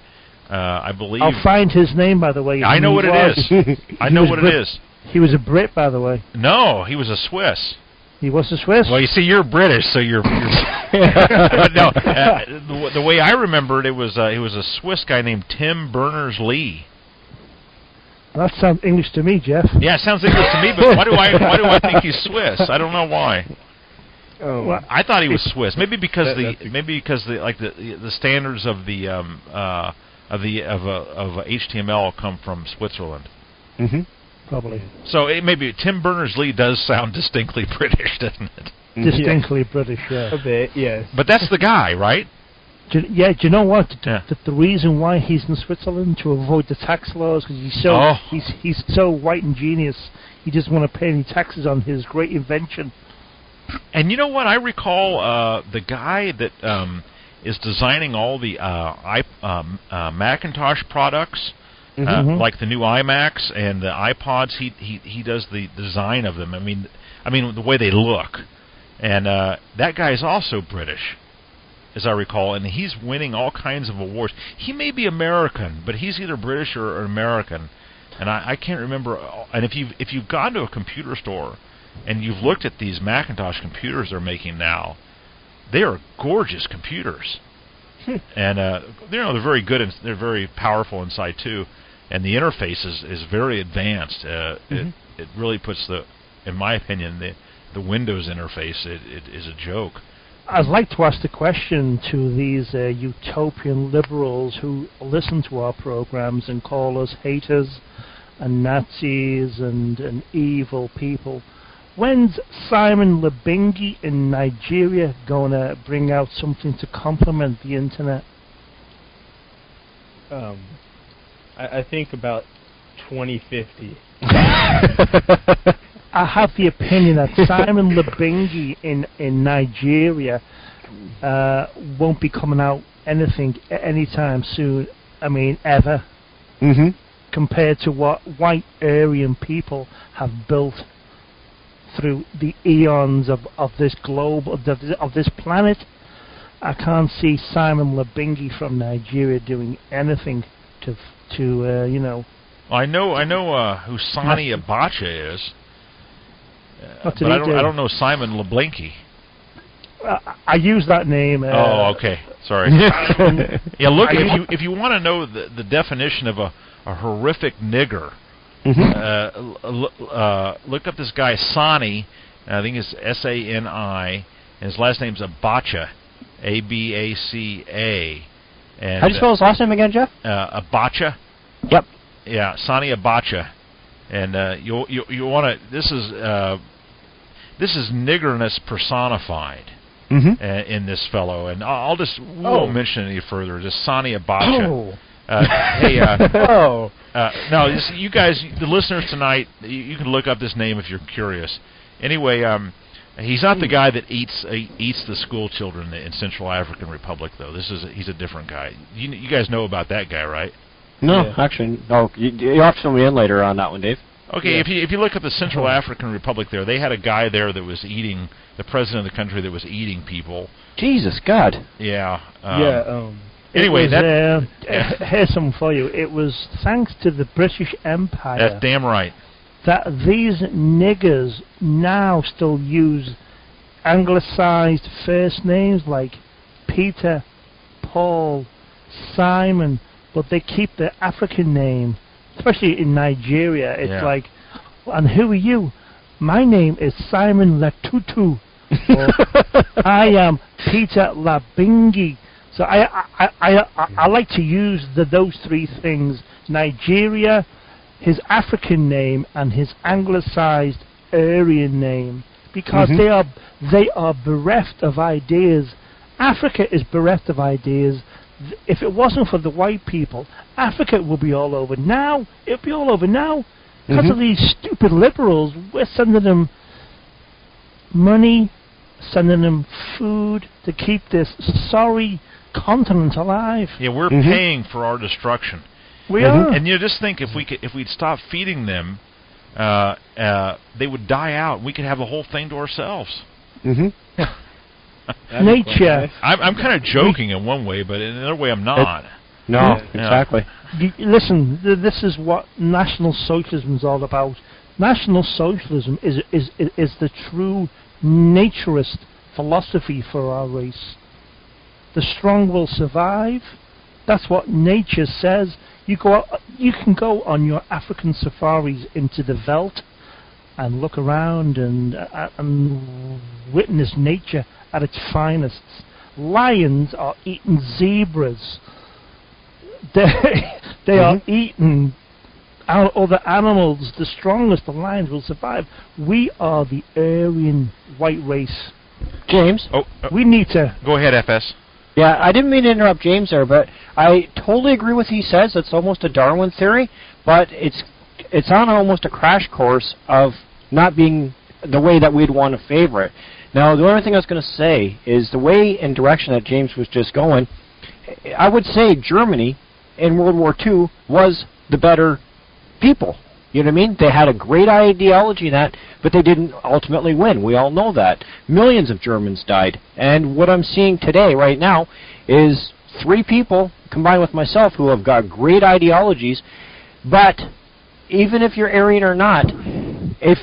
uh, I believe. I'll find his name, by the way. I know what it was- is. I know what it Brit- [laughs] is. He was a Brit, by the way. No, he was a Swiss. He was a Swiss. Well, you see, you're British, so you're. you're [laughs] but no, uh, the, the way I remembered it was uh, it was a Swiss guy named Tim Berners Lee. that sounds English to me, Jeff. Yeah, it sounds English to me, but why do I why do I think he's Swiss? I don't know why. Oh, Well, I thought he was Swiss. Maybe because That- the maybe because the like the the standards of the um uh of the of a of HTML come from Switzerland. Mhm. Probably. So it maybe Tim Berners Lee does sound distinctly [laughs] British, doesn't it? Distinctly British, yeah. a bit, yes. But that's the guy, right? Do, yeah, do you know what? Yeah. The, the reason why he's in Switzerland to avoid the tax laws because he's so Oh. he's he's so white and genius. He doesn't want to pay any taxes on his great invention. And you know what? I recall uh, the guy that um, is designing all the uh, I, um, uh, Macintosh products, uh, Mhm. like the new iMacs and the iPods. He he he does the design of them. I mean, I mean the way they look. And uh, that guy is also British, as I recall, and he's winning all kinds of awards. He may be American, but he's either British or, or American, and I, I can't remember. And if you if you've gone to a computer store and you've looked at these Macintosh computers they're making now, they are gorgeous computers, and uh, you know they're very good and they're very powerful inside too, and the interface is is very advanced. Uh, It it really puts the, in my opinion, the the Windows interface it, it is a joke. I'd like to ask the question to these uh, utopian liberals who listen to our programs and call us haters and Nazis and, and evil people. When's Simon Lebingi in Nigeria going to bring out something to complement the internet? Um, I, I think about 2050. [laughs] I have the opinion that [laughs] Simon Lebingi in, in Nigeria uh, won't be coming out anything anytime soon. I mean, ever. Mhm. compared to what white Aryan people have built through the eons of, of this globe of, the, of this planet. I can't see Simon Labingi from Nigeria doing anything to f- to uh, you know I know I know uh, who Sani Abacha is, uh, but I don't? I don't know Simon LeBlanky. I, I use that name. Uh, oh, okay, sorry. [laughs] yeah, look if you if you want to know the the definition of a a horrific nigger, Mhm. uh, l- uh, look up this guy Sani. I think it's S A N I, and his last name's Abacha, A B A C A. And How do you spell his last name again, Jeff? uh, Abacha? Yep. Yeah, Sani Abacha, and uh, you you you want to. This is uh, this is niggerness personified Mhm. uh, in this fellow, and I'll, I'll just we Oh. won't mention any further. Just Sani Abacha. Oh, Uh, hey, uh, [laughs] oh, uh, no, this, you guys, the listeners tonight, you, you can look up this name if you're curious. Anyway, um, he's not the guy that eats uh, eats the school children in Central African Republic, though. This is a, he's a different guy. You, you guys know about that guy, right? No, Yeah. actually, no. You, you have to fill me in later on that one, Dave. Okay, Yeah. if you if you look at the Central African Republic, there they had a guy there that was eating the president of the country that was eating people. Jesus God. Yeah. Um, yeah. Um, Anyway, was, that uh, yeah. [laughs] here's something for you. It was thanks to the British Empire that's damn right. That these niggers now still use anglicized first names like Peter, Paul, Simon, but they keep the African name, especially in Nigeria. It's Yeah. like, and who are you? My name is Simon Latutu. I am Peter Labingi. So I I, I, I, I like to use the, those three things: Nigeria, his African name, and his anglicized Aryan name, because Mhm. they are they are bereft of ideas. Africa is bereft of ideas. If it wasn't for the white people, Africa would be all over now. It'd be all over now because of Mhm. these stupid liberals. We're sending them money, sending them food to keep this sorry continent alive. Yeah, we're Mhm. paying for our destruction. We Mhm. are. And you know, just think if we could, if we'd stop feeding them, uh, uh, they would die out. We could have the whole thing to ourselves. Mm-hmm. That'd be quite Nature. I'm, I'm kind of joking in one way, but in another way, I'm not. No, Yeah. exactly. Y- Listen, th- this is what National Socialism is all about. National Socialism is is is, is the true naturist philosophy for our race. The strong will survive. That's what nature says. You go, out- you can go on your African safaris into the veldt and look around and uh, and witness nature at its finest. Lions are eating zebras. [laughs] They they are eating our other animals. The strongest, the lions, will survive. We are the Aryan white race. James. Oh, uh, We need to. go ahead, FS. Yeah, I didn't mean to interrupt James there, but I totally agree with what he says. It's almost a Darwin theory, but it's it's on almost a crash course of not being the way that we'd want to favor it. Now, the only thing I was going to say is the way and direction that James was just going. I would say Germany in World War II was the better people. You know what I mean? They had a great ideology in that, but they didn't ultimately win. We all know that. Millions of Germans died. And what I'm seeing today, right now, is three people combined with myself who have got great ideologies, but even if you're Aryan or not, if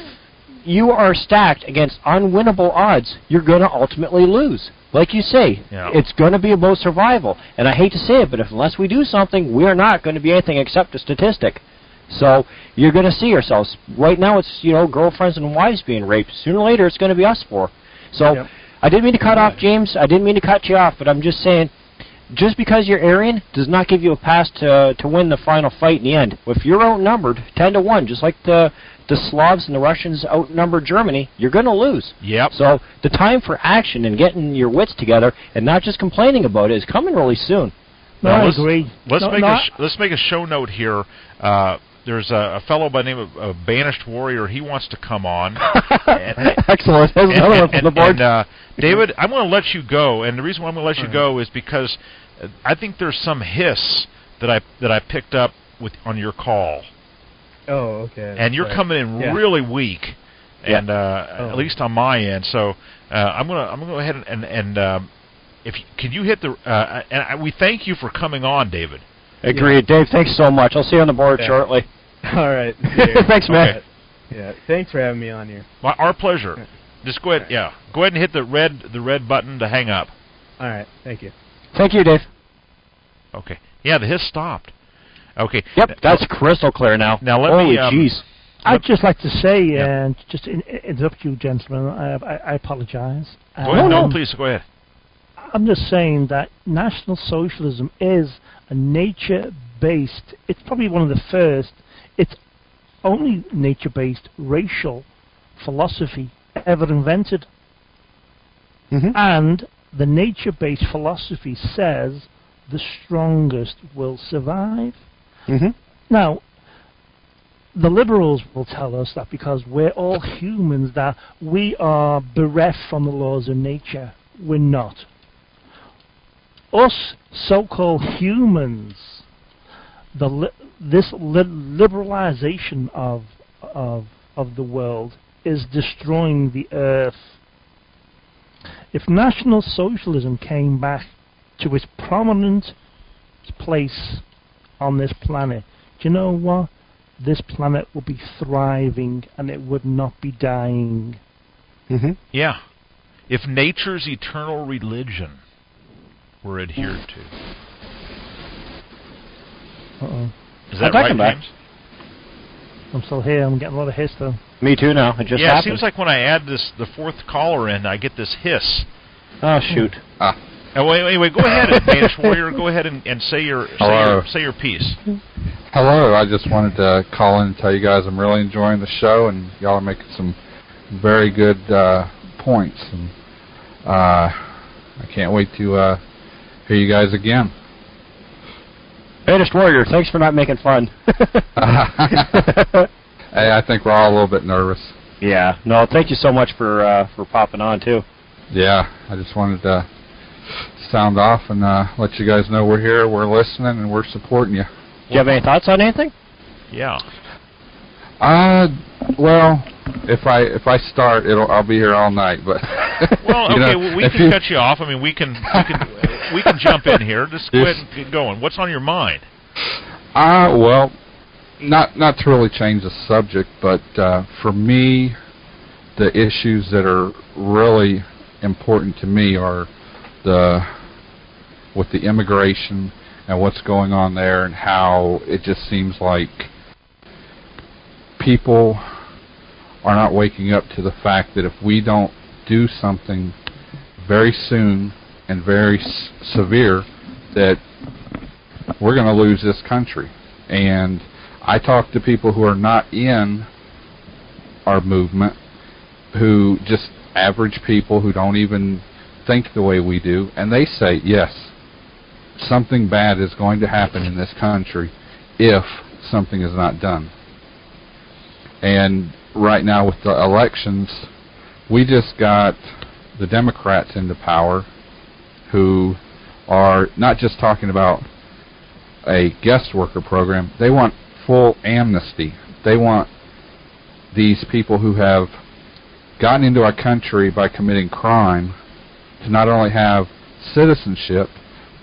you are stacked against unwinnable odds, you're going to ultimately lose. Like you say, Yeah. it's going to be about survival. And I hate to say it, but if, unless we do something, we are not going to be anything except a statistic. So you're going to see yourselves. Right now, it's you know girlfriends and wives being raped. Sooner or later, it's going to be us four. So Yep. I didn't mean to cut off James. I didn't mean to cut you off, but I'm just saying, just because you're Aryan does not give you a pass to to win the final fight in the end. If you're outnumbered ten to one, just like the the Slavs and the Russians outnumbered Germany, you're going to lose. Yep. So the time for action and getting your wits together and not just complaining about it is coming really soon. No, Now, I let's- agree. Let's No, make no, a I- sh- let's make a show note here. Uh, there's a, a fellow by the name of uh, Banished Warrior. He wants to come on. [laughs] Excellent. There's And- another one and- from the board. and, uh, David, I'm going to let you go, and the reason why I'm going to let you Alright. go is because uh, I think there's some hiss that I that I picked up with on your call, Oh, okay. and you're Right. coming in Yeah. really weak, Yeah. and uh, Oh. at least on my end. So uh, I'm gonna I'm gonna go ahead and and, and um, if you, can you hit the uh, and I, we thank you for coming on, David. Agreed. Dave, thanks so much. I'll see you on the board Yeah. shortly. [laughs] All right. [laughs] Thanks, man. Okay. Yeah. Thanks for having me on here. My, our pleasure. Just go ahead, yeah. Go ahead and hit the red the red button to hang up. All right. Thank you. Thank you, Dave. Okay. Yeah, the hiss stopped. Okay. Yep, that's crystal clear now. Now let Holy me, um, jeez. I'd just like to say, Yeah. and just in, interrupt you, gentlemen. I, I, I apologize. Go ahead. Um, No, please go ahead. I'm just saying that National Socialism is a nature-based. It's probably one of the first. It's only nature-based racial philosophy ever invented, hmm and the nature-based philosophy says the strongest will survive. hmm Now, the liberals will tell us that because we're all humans, that we are bereft from the laws of nature. We're not. Us so-called humans, the li- this li- liberalization of of of the world is destroying the earth. If National Socialism came back to its prominent place on this planet, do you know what? This planet would be thriving and it would not be dying. hmm Yeah. If nature's eternal religion were adhered to. Uh-oh. Is that I'd like right, him back. James? I'm still here. I'm getting a lot of hiss though. Me too now. It just yeah, it seems like when I add this the fourth caller in, I get this hiss. oh, shoot. Uh, well, anyway, go [laughs] ahead, Banished Warrior. Go ahead and, and say your say Hello. your, say your piece. Hello, I just wanted to call in and tell you guys I'm really enjoying the show, and y'all are making some very good uh, points, and uh, I can't wait to uh, hear you guys again. Banished Warrior, thanks for not making fun. [laughs] hey, I think we're all a little bit nervous. Yeah. No, thank you so much for uh, for popping on too. Yeah, I just wanted to sound off and uh, let you guys know we're here, we're listening, and we're supporting you. Do you have any thoughts on anything? Yeah. Uh, well, if I if I start, it'll I'll be here all night. But [laughs] Well, okay, know, well, we can you- cut you off. I mean, we can we can we can jump in here. Just go ahead and get going. What's on your mind? Uh, well, not not to really change the subject, but uh, for me, the issues that are really important to me are the with the immigration and what's going on there, and how it just seems like people are not waking up to the fact that if we don't do something very soon and very s- severe, that we're going to lose this country. And I talk to people who are not in our movement, who just average people who don't even think the way we do, and they say, yes, something bad is going to happen in this country if something is not done. And right now with the elections, we just got the Democrats into power who are not just talking about a guest worker program. They want full amnesty. They want these people who have gotten into our country by committing crime to not only have citizenship,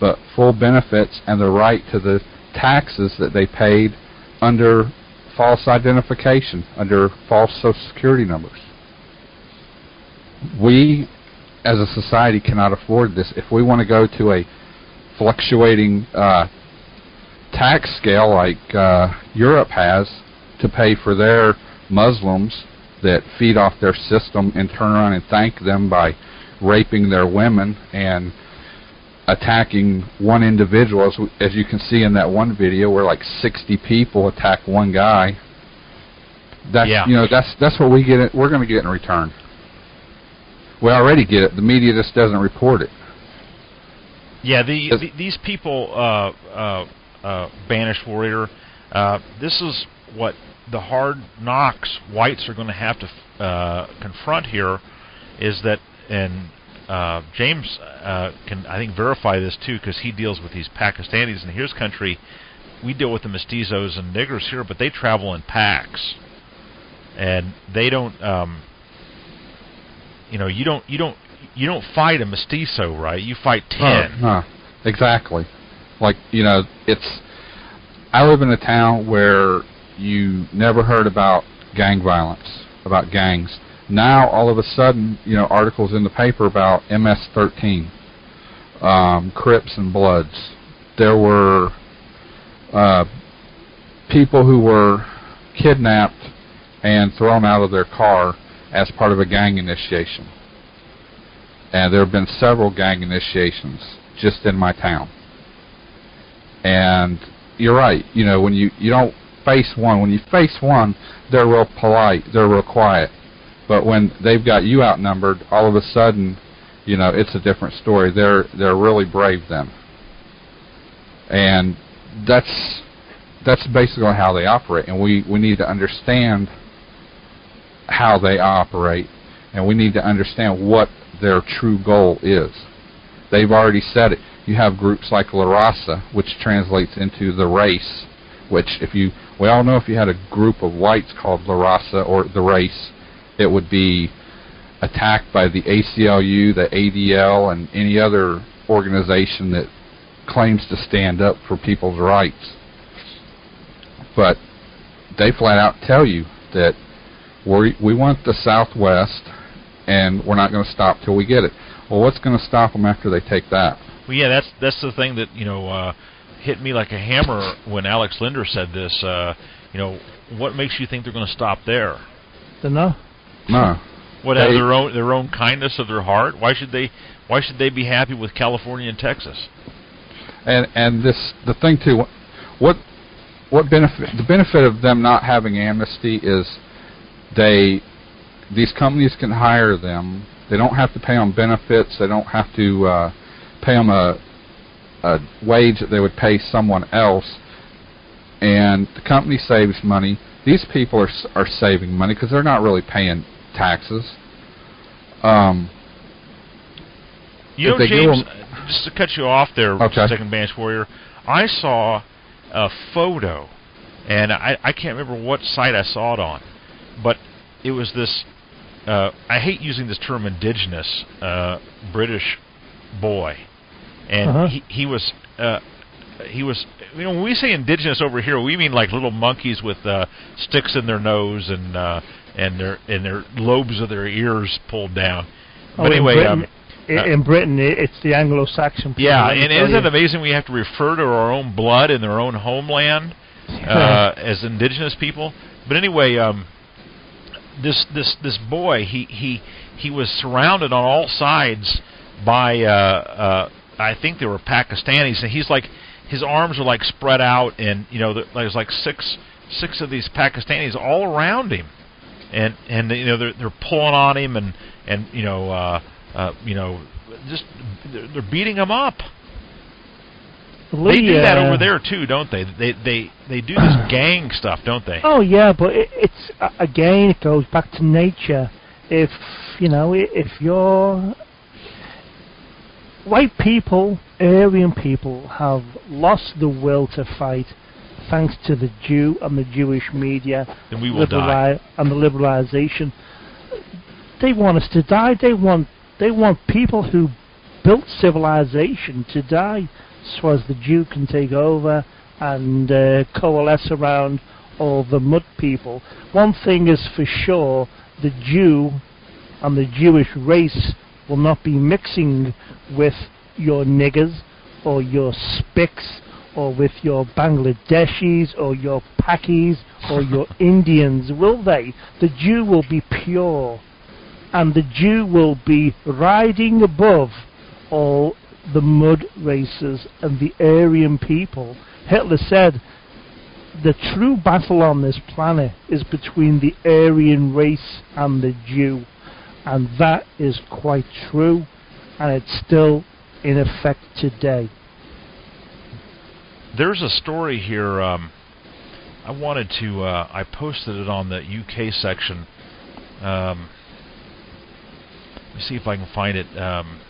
but full benefits and the right to the taxes that they paid under false identification, under false Social Security numbers. We, as a society, cannot afford this. If we want to go to a fluctuating uh, tax scale like uh, Europe has to pay for their Muslims that feed off their system and turn around and thank them by raping their women and attacking one individual, as, w- as you can see in that one video where like 60 people attack one guy. That's Yeah. you know that's that's what we get. It, we're going to get in return. We already get it. The media just doesn't report it. Yeah, the, the these people, uh, uh, uh, banished warrior. Uh, this is what the hard knocks whites are going to have to uh, confront here. Is that and uh, James uh, can I think verify this too because he deals with these Pakistanis in his country. We deal with the mestizos and niggers here, but they travel in packs, and they don't. Um, you know, you don't you don't you don't fight a mestizo, right? You fight ten. No, exactly. Like you know, it's. I live in a town where you never heard about gang violence, about gangs. Now all of a sudden, you know, articles in the paper about MS-13, um, Crips and Bloods. There were uh, people who were kidnapped and thrown out of their car as part of a gang initiation and there have been several gang initiations just in my town. And you're right. You know, when you you don't face one, when you face one, they're real polite, they're real quiet. But when they've got you outnumbered, all of a sudden, you know, it's a different story. They're they're really brave then. And that's that's basically how they operate, and we we need to understand how they operate, and we need to understand what their true goal is. They've already said it. You have groups like La Raza, which translates into the race, which if you we all know if you had a group of whites called La Raza or the race, it would be attacked by the ACLU, the ADL, and any other organization that claims to stand up for people's rights. But they flat out tell you that we we want the Southwest, and we're not going to stop till we get it. Well, what's going to stop them after they take that? Well, yeah, that's that's the thing that you know uh, hit me like a hammer when Alex Linder said this. Uh, you know, what makes you think they're going to stop there? Don't know. No. What out of their own their own kindness of their heart? Why should they Why should they be happy with California and Texas? and and this the thing too what what benefit the benefit of them not having amnesty is they these companies can hire them they don't have to pay them benefits they don't have to uh pay them a a wage that they would pay someone else and the company saves money these people are are saving money because they're not really paying taxes. Um, You know, James, them- uh, just to cut you off there, Okay. Second Bash Warrior, I saw a photo, and I, I can't remember what site I saw it on, but it was this. Uh, I hate using this term indigenous uh, British boy, and Uh-huh. he, he was. Uh, he was, you know, when we say indigenous over here, we mean like little monkeys with uh, sticks in their nose and uh, and their and their lobes of their ears pulled down. Oh, But anyway, in um, Britain, uh, in Britain, it's the Anglo-Saxon. people, yeah, and isn't it amazing we have to refer to our own blood in their own homeland [laughs] uh, as indigenous people? But anyway, um, this this this boy, he he he was surrounded on all sides by uh, uh, I think they were Pakistanis, and he's like his arms are like spread out, and you know there's like six six of these Pakistanis all around him, and and you know they're they're pulling on him, and and you know uh, uh, you know just they're, they're beating him up. They do that over there too, don't they? They they they do this [sighs] gang stuff, don't they? Oh yeah, but it, it's again it goes back to nature. If you know, if you're white people, Aryan people have lost the will to fight, thanks to the Jew and the Jewish media, Then we will die. liberali- and the liberalization. They want us to die. They want they want people who built civilization to die, so as the Jew can take over and uh, coalesce around all the mud people. One thing is for sure: the Jew and the Jewish race will not be mixing with your niggers or your Spics or with your Bangladeshis or your Pakis or your [laughs] Indians, will they? The Jew will be pure and the Jew will be riding above all the mud races and the Aryan people. Hitler said the true battle on this planet is between the Aryan race and the Jew, and that is quite true, and it's still in effect today. There's a story here. Um, I wanted to. Uh, I posted it on the UK section. Um, let me see if I can find it. Um,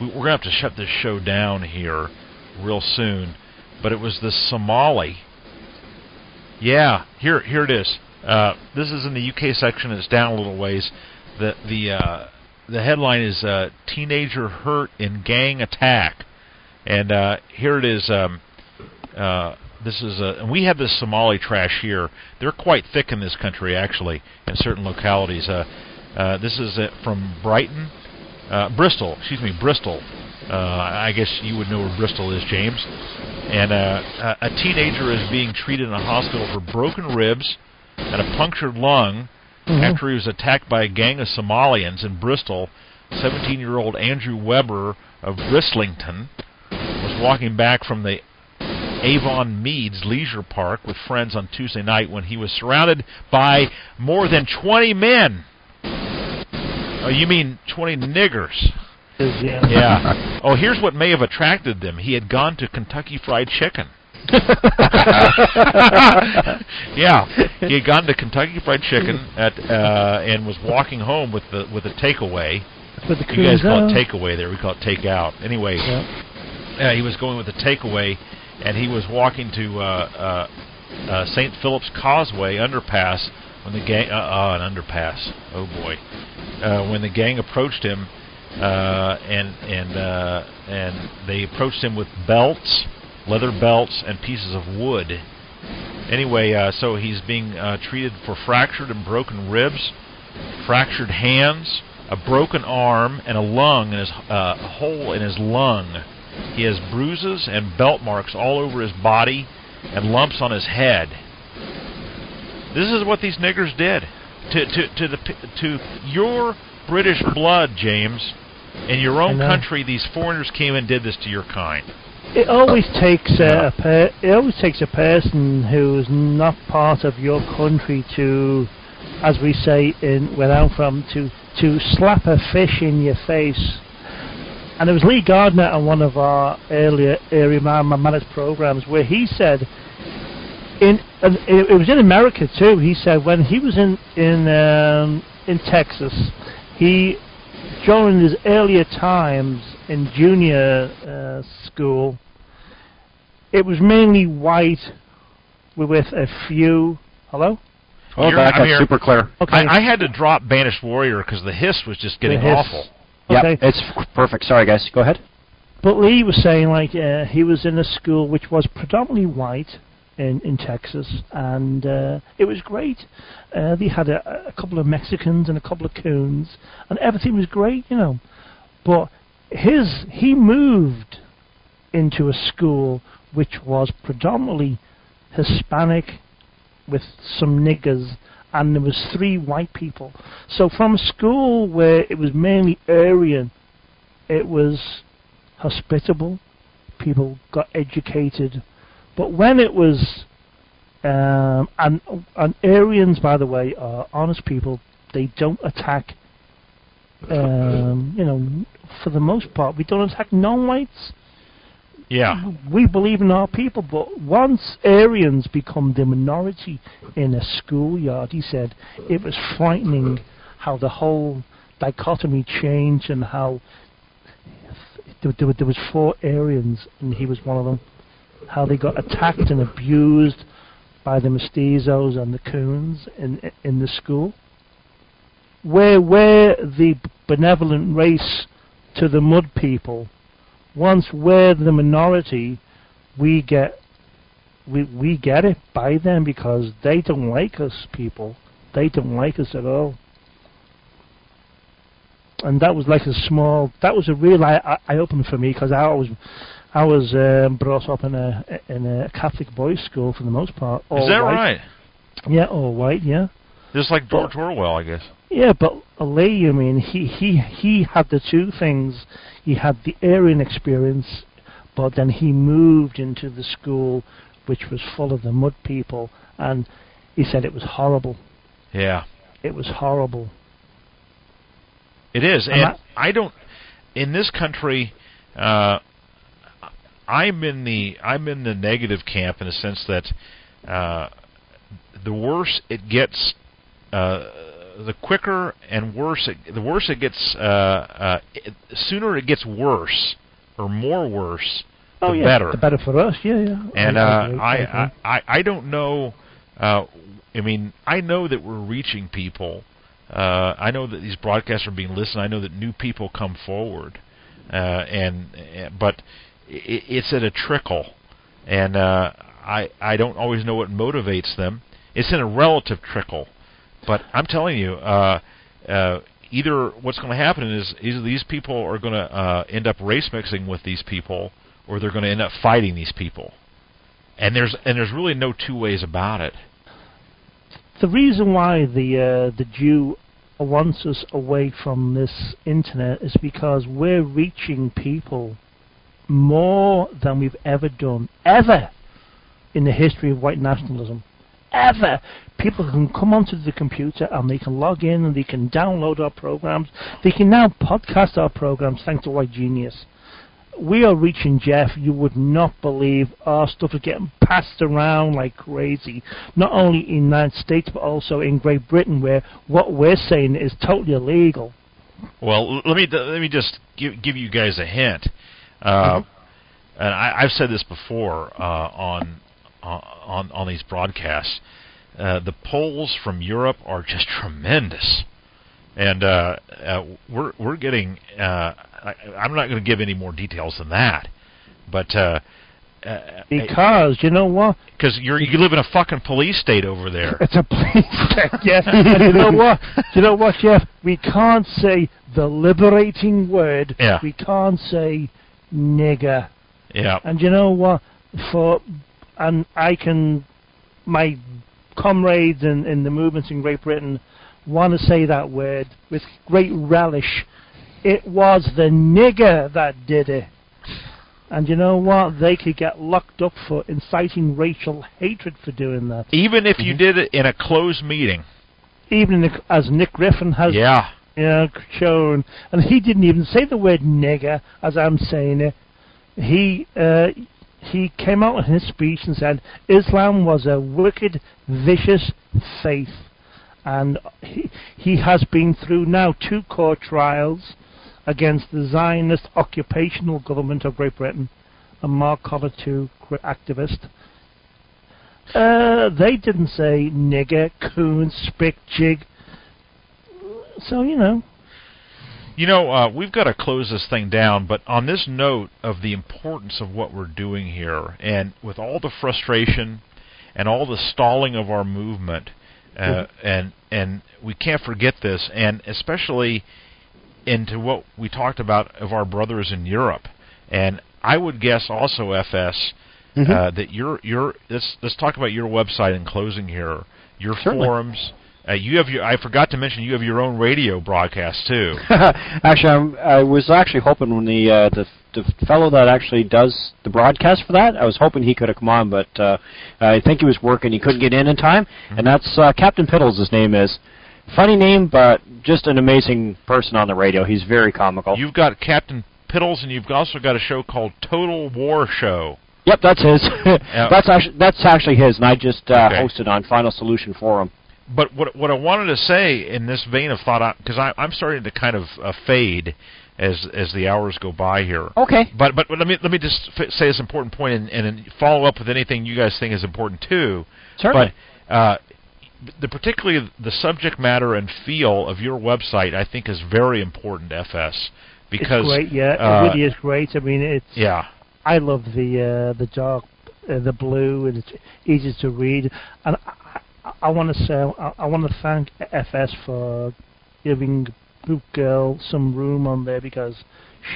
we, we're gonna have to shut this show down here real soon. But it was the Somali. Yeah, here here it is. Uh, this is in the UK section. It's down a little ways. The the uh, the headline is uh, "Teenager Hurt in Gang Attack," and uh, here it is. Um, uh, this is uh, and we have this Somali trash here. They're quite thick in this country, actually, in certain localities. Uh, uh, this is uh, from Brighton, uh, Bristol. Excuse me, Bristol. Uh, I guess you would know where Bristol is, James. And uh, a a teenager is being treated in a hospital for broken ribs and a punctured lung Mhm. after he was attacked by a gang of Somalians in Bristol. 17-year-old Andrew Weber of Brislington was walking back from the Avon Meads Leisure Park with friends on Tuesday night when he was surrounded by more than 20 men. Oh, you mean 20 niggers? Yeah. Yeah. Oh, here's what may have attracted them. He had gone to Kentucky Fried Chicken. [laughs] yeah, he had gone to Kentucky Fried Chicken at uh, and was walking home with the with a takeaway. With the You guys call it takeaway there. We call it takeout. Anyway. Uh, he was going with a takeaway, and he was walking to uh, uh, uh, St. Philip's Causeway underpass when the gang. Uh, uh, an underpass. Oh boy. Uh, when the gang approached him, uh, and and uh, and they approached him with belts, leather belts, and pieces of wood. Anyway, uh, so he's being uh, treated for fractured and broken ribs, fractured hands, a broken arm, and a lung and his uh, a hole in his lung. He has bruises and belt marks all over his body and lumps on his head. This is what these niggers did to to to the to your British blood, James. In your own country, these foreigners came and did this to your kind. It always takes a, a per- it always takes a person who's not part of your country to, as we say in where I'm from, to to slap a fish in your face. And it was Lee Gardner on one of our earlier area man manners programs where he said, in uh, it, it was in America too. He said when he was in in um, in Texas, he during his earlier times in junior uh, school, it was mainly white with a few. Hello. Oh, You're- that I'm here. super clear. Okay. I, I had to drop Banished Warrior because the hiss was just getting hiss. awful. Okay. Yep, it's perfect. Sorry, guys. Go ahead. But Lee was saying like uh, he was in a school which was predominantly white in in Texas, and uh, it was great. Uh, they had a, a couple of Mexicans and a couple of coons, and everything was great, you know. But his he moved into a school which was predominantly Hispanic with some niggers and there was three white people. So from a school where it was mainly Aryan, it was hospitable, people got educated. But when it was um, and and Aryans, by the way, are honest people. They don't attack. [laughs] Um, you know, for the most part, we don't attack non-whites Yeah. we believe in our people, but once Aryans become the minority in a schoolyard, he said it was frightening how the whole dichotomy changed and how there, was four Aryans and he was one of them. How they got attacked and abused by the mestizos and the coons in in the school. Where where the benevolent race to the mud people once we're the minority, we get we we get it by them because they don't like us people. They don't like us at all. And that was like a small. That was a real eye, eye opener for me because I was I was um, brought up in a in a Catholic boys' school for the most part. Is that white. right? Yeah, all white. Yeah. Just like George Well- Orwell, I guess. Yeah, but Lee, I mean, he he he had the two things. He had the Aryan experience, but then he moved into the school, which was full of the mud people, and he said it was horrible. Yeah. It was horrible. It is, I'm and not- I don't. In this country, uh, I'm in the I'm in the negative camp in the sense that uh, the worse it gets, uh, the quicker and worse it, the worse it gets. Uh, uh, it, sooner it gets worse or more worse, Oh the yeah, better. the better for us. Yeah, yeah. And I, uh, I. I, I I don't know. Uh, I mean, I know that we're reaching people. Uh, I know that these broadcasts are being listened. I know that new people come forward, uh, and uh, but i it's at a trickle, and uh, I I don't always know what motivates them. It's in a relative trickle, but I'm telling you, uh, uh, either what's going to happen is either these people are going to uh, end up race mixing with these people, or they're going to end up fighting these people. And there's and there's really no two ways about it. the reason why the uh, the Jew wants us away from this internet is because we're reaching people more than we've ever done, ever, in the history of white nationalism. Ever. People can come onto the computer and they can log in and they can download our programs. They can now podcast our programs thanks to White Genius. We are reaching Jeff. You would not believe our stuff is getting passed around like crazy. Not only in the United States but also in Great Britain, where what we're saying is totally illegal. Well, let me let me just give give you guys a hint. Uh, And I, I've said this before uh, on on on these broadcasts. Uh, the polls from Europe are just tremendous, and uh, uh, we're we're getting. Uh, I, I'm not going to give any more details than that, but uh, uh, Because you know what? because you're you live in a fucking police state over there. It's a police state, [laughs] yes. you know what? You know what, Jeff? We can't say the liberating word. Yeah. We can't say nigger. Yeah, And you know what? For and I can, my comrades in, in the movements in Great Britain want to say that word with great relish. It was the nigger that did it. And you know what? They could get locked up for inciting racial hatred for doing that. even if you did it in a closed meeting. Even if- as Nick Griffin has Yeah, you know, shown, and he didn't even say the word nigger as I'm saying it. He uh, he came out in his speech and said Islam was a wicked, vicious faith. And he, he has been through now two court trials against the Zionist occupational government of Great Britain, a Mark Collett 2 activist. Uh, they didn't say nigger, coon, spick, jig. So, you know, You know, uh, we've got to close this thing down, but on this note of the importance of what we're doing here, and with all the frustration and all the stalling of our movement, uh, and and we can't forget this, and especially into what we talked about of our brothers in Europe, and I would guess also FS Mhm. uh, that your your let's let's talk about your website in closing here, your Certainly. forums. Uh, you have your. I forgot to mention you have your own radio broadcast too. [laughs] actually, I'm, I was actually hoping when the, uh, the the fellow that actually does the broadcast for that, I was hoping he could have come on, but uh, I think he was working. He couldn't get in in time, and that's uh, Captain Piddles. His name is. Funny name, but just an amazing person on the radio. He's very comical. You've got Captain Piddles, and you've also got a show called Total War Show. Yep, that's his. [laughs] that's actually that's actually his, and I just uh, Okay. hosted on Final Solution Forum. But what what I wanted to say in this vein of thought, because I'm starting to kind of uh, fade as as the hours go by here. Okay. But but let me let me just f- say this important point and, and then follow up with anything you guys think is important too. Certainly. But uh, the particularly the subject matter and feel of your website, I think, is very important. FS because it's great. Yeah, uh, it really is great. I mean, it's. yeah. I love the uh, the dark, uh, the blue, and it's easy to read. And I, want to say, I, I want to thank FS for giving Boot Girl some room on there because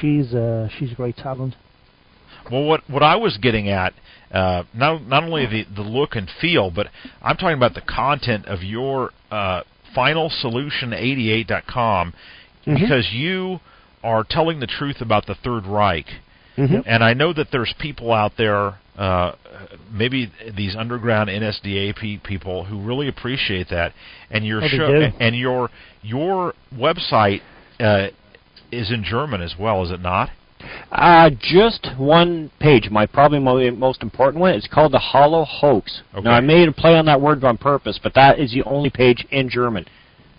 she's uh, she's a great talent. Well, what what I was getting at, uh, not not only the the look and feel, but I'm talking about the content of your uh, finalsolution88.com Mhm. because you are telling the truth about the Third Reich, Mhm. and I know that there's people out there, uh, maybe these underground NSDAP people who really appreciate that, and your Oh, show and your your website uh, is in German as well, is it not? Uh, just one page. My probably mo- most important one. It's called the Hollow Hoax. Okay. Now I made a play on that word on purpose, but that is the only page in German.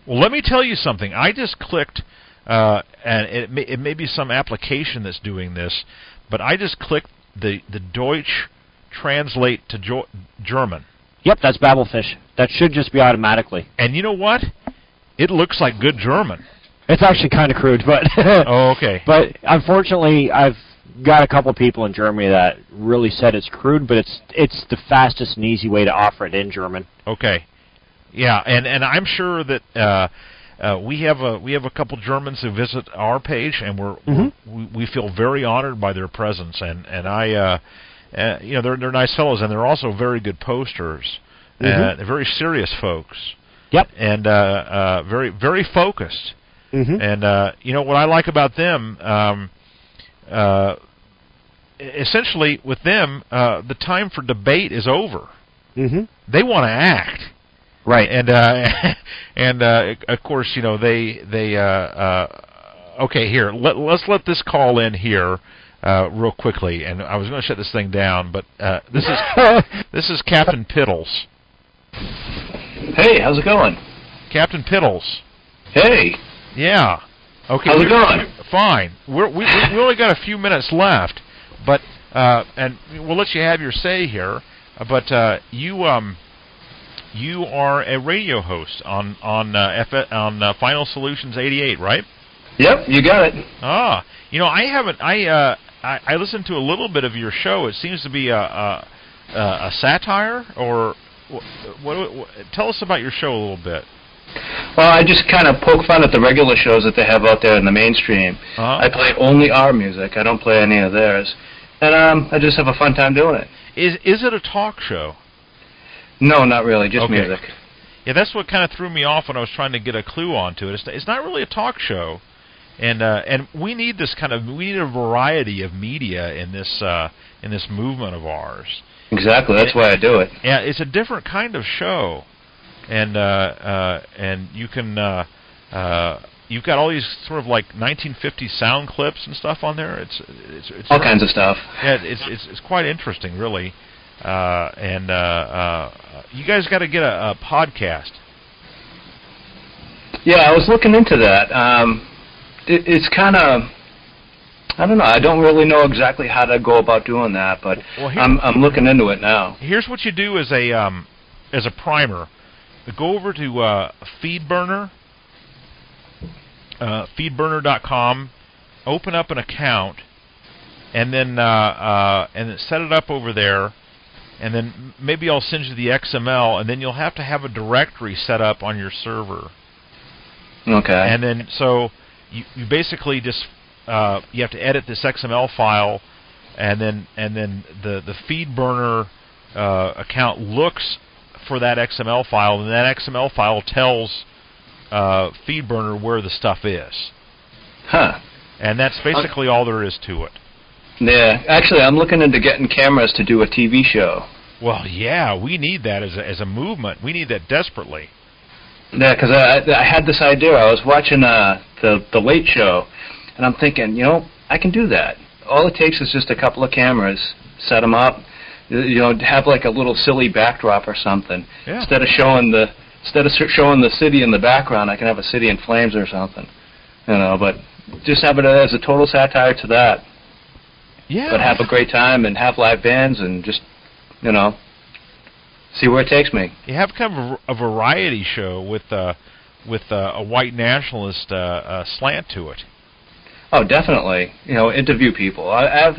Well, let me tell you something. I just clicked, uh, and it may, it may be some application that's doing this, but I just clicked the the Deutsch translate to jo- German, Yep, that's Babelfish. That should just be automatically. and you know what? It looks like good German. It's actually kind of crude, but [laughs] Oh, okay. but unfortunately, I've got a couple people in Germany that really said it's crude, but it's it's the fastest and easy way to offer it in German. Okay. Yeah, and and I'm sure that uh, uh, we have a we have a couple Germans who visit our page, and we're, Mhm. we're we, we feel very honored by their presence, and and I, uh, uh, you know, they're they're nice fellows, and they're also very good posters. Uh, they're very serious folks. Yep. And uh, uh, very very focused. Mm-hmm. And uh, you know what I like about them, um, uh, essentially with them, uh, the time for debate is over. mm-hmm. They want to act Right. and uh [laughs] and uh of course you know they they uh uh okay here let, let's let this call in here uh real quickly and i was going to shut this thing down but uh this is [laughs] this is captain piddles Hey, how's it going? captain piddles Hey, yeah okay how's it going? fine we're, we we we only got a few minutes left but uh and we'll let you have your say here uh, but uh you um you are a radio host on on uh, F- on uh, Final Solutions 88, right? Yep, you got it. Ah, you know, I haven't. I uh, I, I listened to a little bit of your show. It seems to be a a, a, a satire, or what, what, what? Tell us about your show a little bit. Well, I just kind of poke fun at the regular shows that they have out there in the mainstream. Uh-huh. I play only our music. I don't play any of theirs, and um, I just have a fun time doing it. Is is it a talk show? No, not really, just Okay. music. Yeah, that's what kind of threw me off when I was trying to get a clue onto it. It's, it's not really a talk show, and uh, and we need this kind of we need a variety of media in this uh, in this movement of ours. Exactly, that's why I do it. Yeah, it's a different kind of show, and uh, uh, and you can uh, uh, you've got all these sort of like 1950 sound clips and stuff on there. It's it's, it's All kinds of stuff. yeah, it's it's it's quite interesting, really. Uh, and uh, uh, you guys got to get a, a podcast. Yeah, I was looking into that. Um, it, it's kind of, I don't know. I don't really know exactly how to go about doing that, but Well, here- I'm I'm looking into it now. Here's what you do as a um, as a primer. Go over to uh, FeedBurner, uh, feedburner.com, open up an account, and then uh, uh, and then set it up over there. And then maybe I'll send you the XML, and then you'll have to have a directory set up on your server. Okay. And then so you, you basically just uh, you have to edit this XML file, and then and then the the FeedBurner uh, account looks for that XML file, and that XML file tells uh, FeedBurner where the stuff is, huh. and that's basically all there is to it. Yeah. Actually, I'm looking into getting cameras to do a TV show. Well, yeah, we need that as a, as a movement. We need that desperately. Yeah, because I I had this idea. I was watching uh the the Late Show, and I'm thinking, you know, I can do that. All it takes is just a couple of cameras, set them up, you- know, have like a little silly backdrop or something. Yeah. Instead of showing the instead of showing the city in the background, I can have a city in flames or something. You know, but just have it as a total satire to that. Yeah. But have a great time and have live bands and just, you know, see where it takes me. you have kind of a, a variety show with uh, with uh, a white nationalist uh, uh, slant to it. Oh, definitely. You know, interview people. I I've,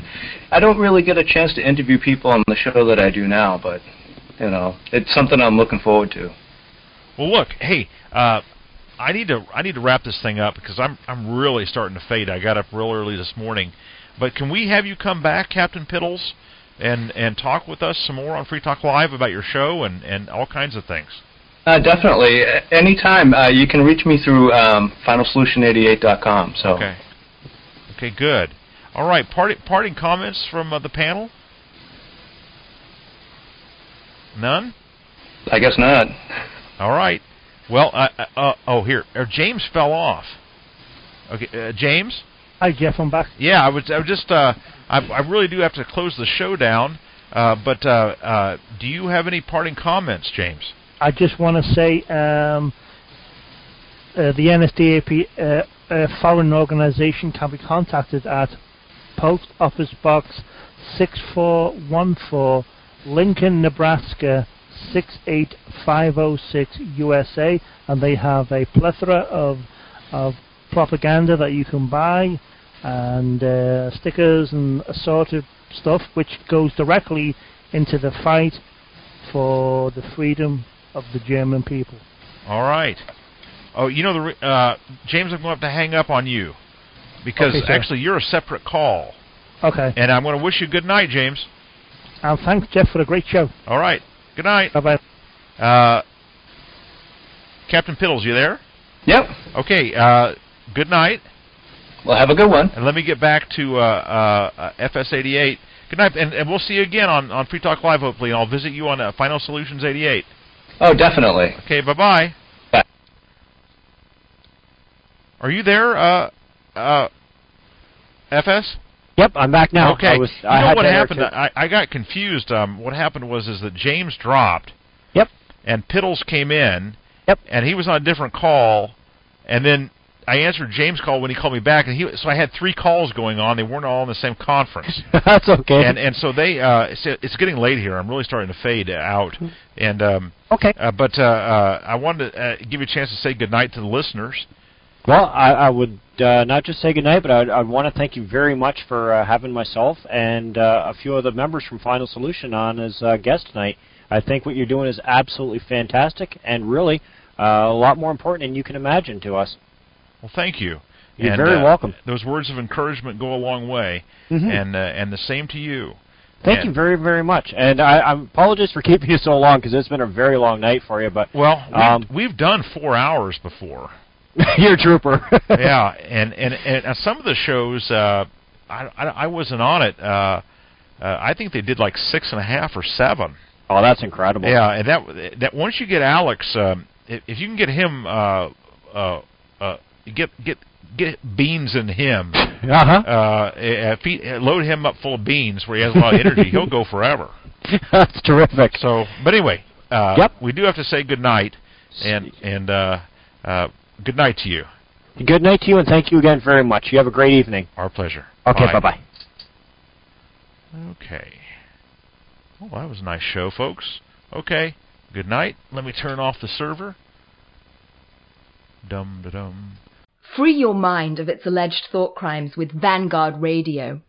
I don't really get a chance to interview people on the show that I do now, but you know, it's something I'm looking forward to. Well, look, hey, uh, I need to I need to wrap this thing up because I'm I'm really starting to fade. I got up real early this morning, but can we have you come back, Captain Piddles, and and talk with us some more on Free Talk Live about your show and and all kinds of things? Uh, definitely. Anytime. Uh, you can reach me through um, FinalSolution88.com. So. Okay. Okay, good. All right, parting parting comments from uh, the panel. None. I guess not. All right. Well, uh, uh, uh, oh here, uh, James fell off. Okay, uh, James. Hi, Jeff. I'm back. Yeah, I was. I was just. Uh, I, I really do have to close the show down. Uh, but uh, uh, do you have any parting comments, James? I just want to say um, uh, the NSDAP uh, foreign organisation can be contacted at Post Office Box 6414, Lincoln, Nebraska 68506 USA, and they have a plethora of of propaganda that you can buy and uh, stickers and assorted stuff, which goes directly into the fight for the freedom of the German people. All right. Oh, you know the re- uh, James, I'm going to have to hang up on you because Okay, actually you're a separate call, Okay. and I'm going to wish you good night, James. And thanks, Jeff, for a great show. All right. Good night. Bye bye. Uh, Captain Piddles, you there? Yep. Okay. Uh, good night. Well, have a good one. And let me get back to uh, uh, uh, FS88. Good night, and, and we'll see you again on, on Free Talk Live, hopefully. And I'll visit you on uh, Final Solutions 88. Oh, definitely. Okay, bye bye. Bye. Are you there, uh, uh, FS? Yep, I'm back now. Okay. I was, you I know had what happened? to- I, I got confused. Um, what happened was is that James dropped. Yep. And Piddles came in. Yep. And he was on a different call, and then I answered James' call when he called me back, and he so I had three calls going on. They weren't all in the same conference. [laughs] That's okay. and and so they uh it's, it's getting late here. I'm really starting to fade out. And um okay. uh, but uh, uh I wanted to uh, give you a chance to say goodnight to the listeners. Well, I, I would uh, not just say goodnight, but I, I want to thank you very much for uh, having myself and uh, a few of the members from Final Solution on as uh, guests tonight. I think what you're doing is absolutely fantastic and really uh, a lot more important than you can imagine to us. Well, thank you. You're And, very uh, welcome. Those words of encouragement go a long way, Mhm. and uh, and the same to you. Thank and- you very, very much. And I, I apologize for keeping you so long because it's been a very long night for you. But Well, we've, Um, we've done four hours before. [laughs] you're a trooper. [laughs] yeah, and and and some of the shows, uh, I, I I wasn't on it. Uh, uh, I think they did like six and a half or seven. Oh, that's incredible. Yeah, and that that once you get Alex, um, if, if you can get him uh, uh, uh, get get get beans in him. [laughs] Uh-huh. Uh, if load him up full of beans where he has a lot of energy, he'll go forever. [laughs] That's terrific. So, but anyway, uh, Yep. we do have to say good night, and and uh, uh, good night to you. Good night to you, and thank you again very much. You have a great evening. Our pleasure. Okay, Bye. bye-bye. Okay. Well, that was a nice show, folks. Okay. Good night. Let me turn off the server. Dum da dum. Free your mind of its alleged thought crimes with Vanguard Radio.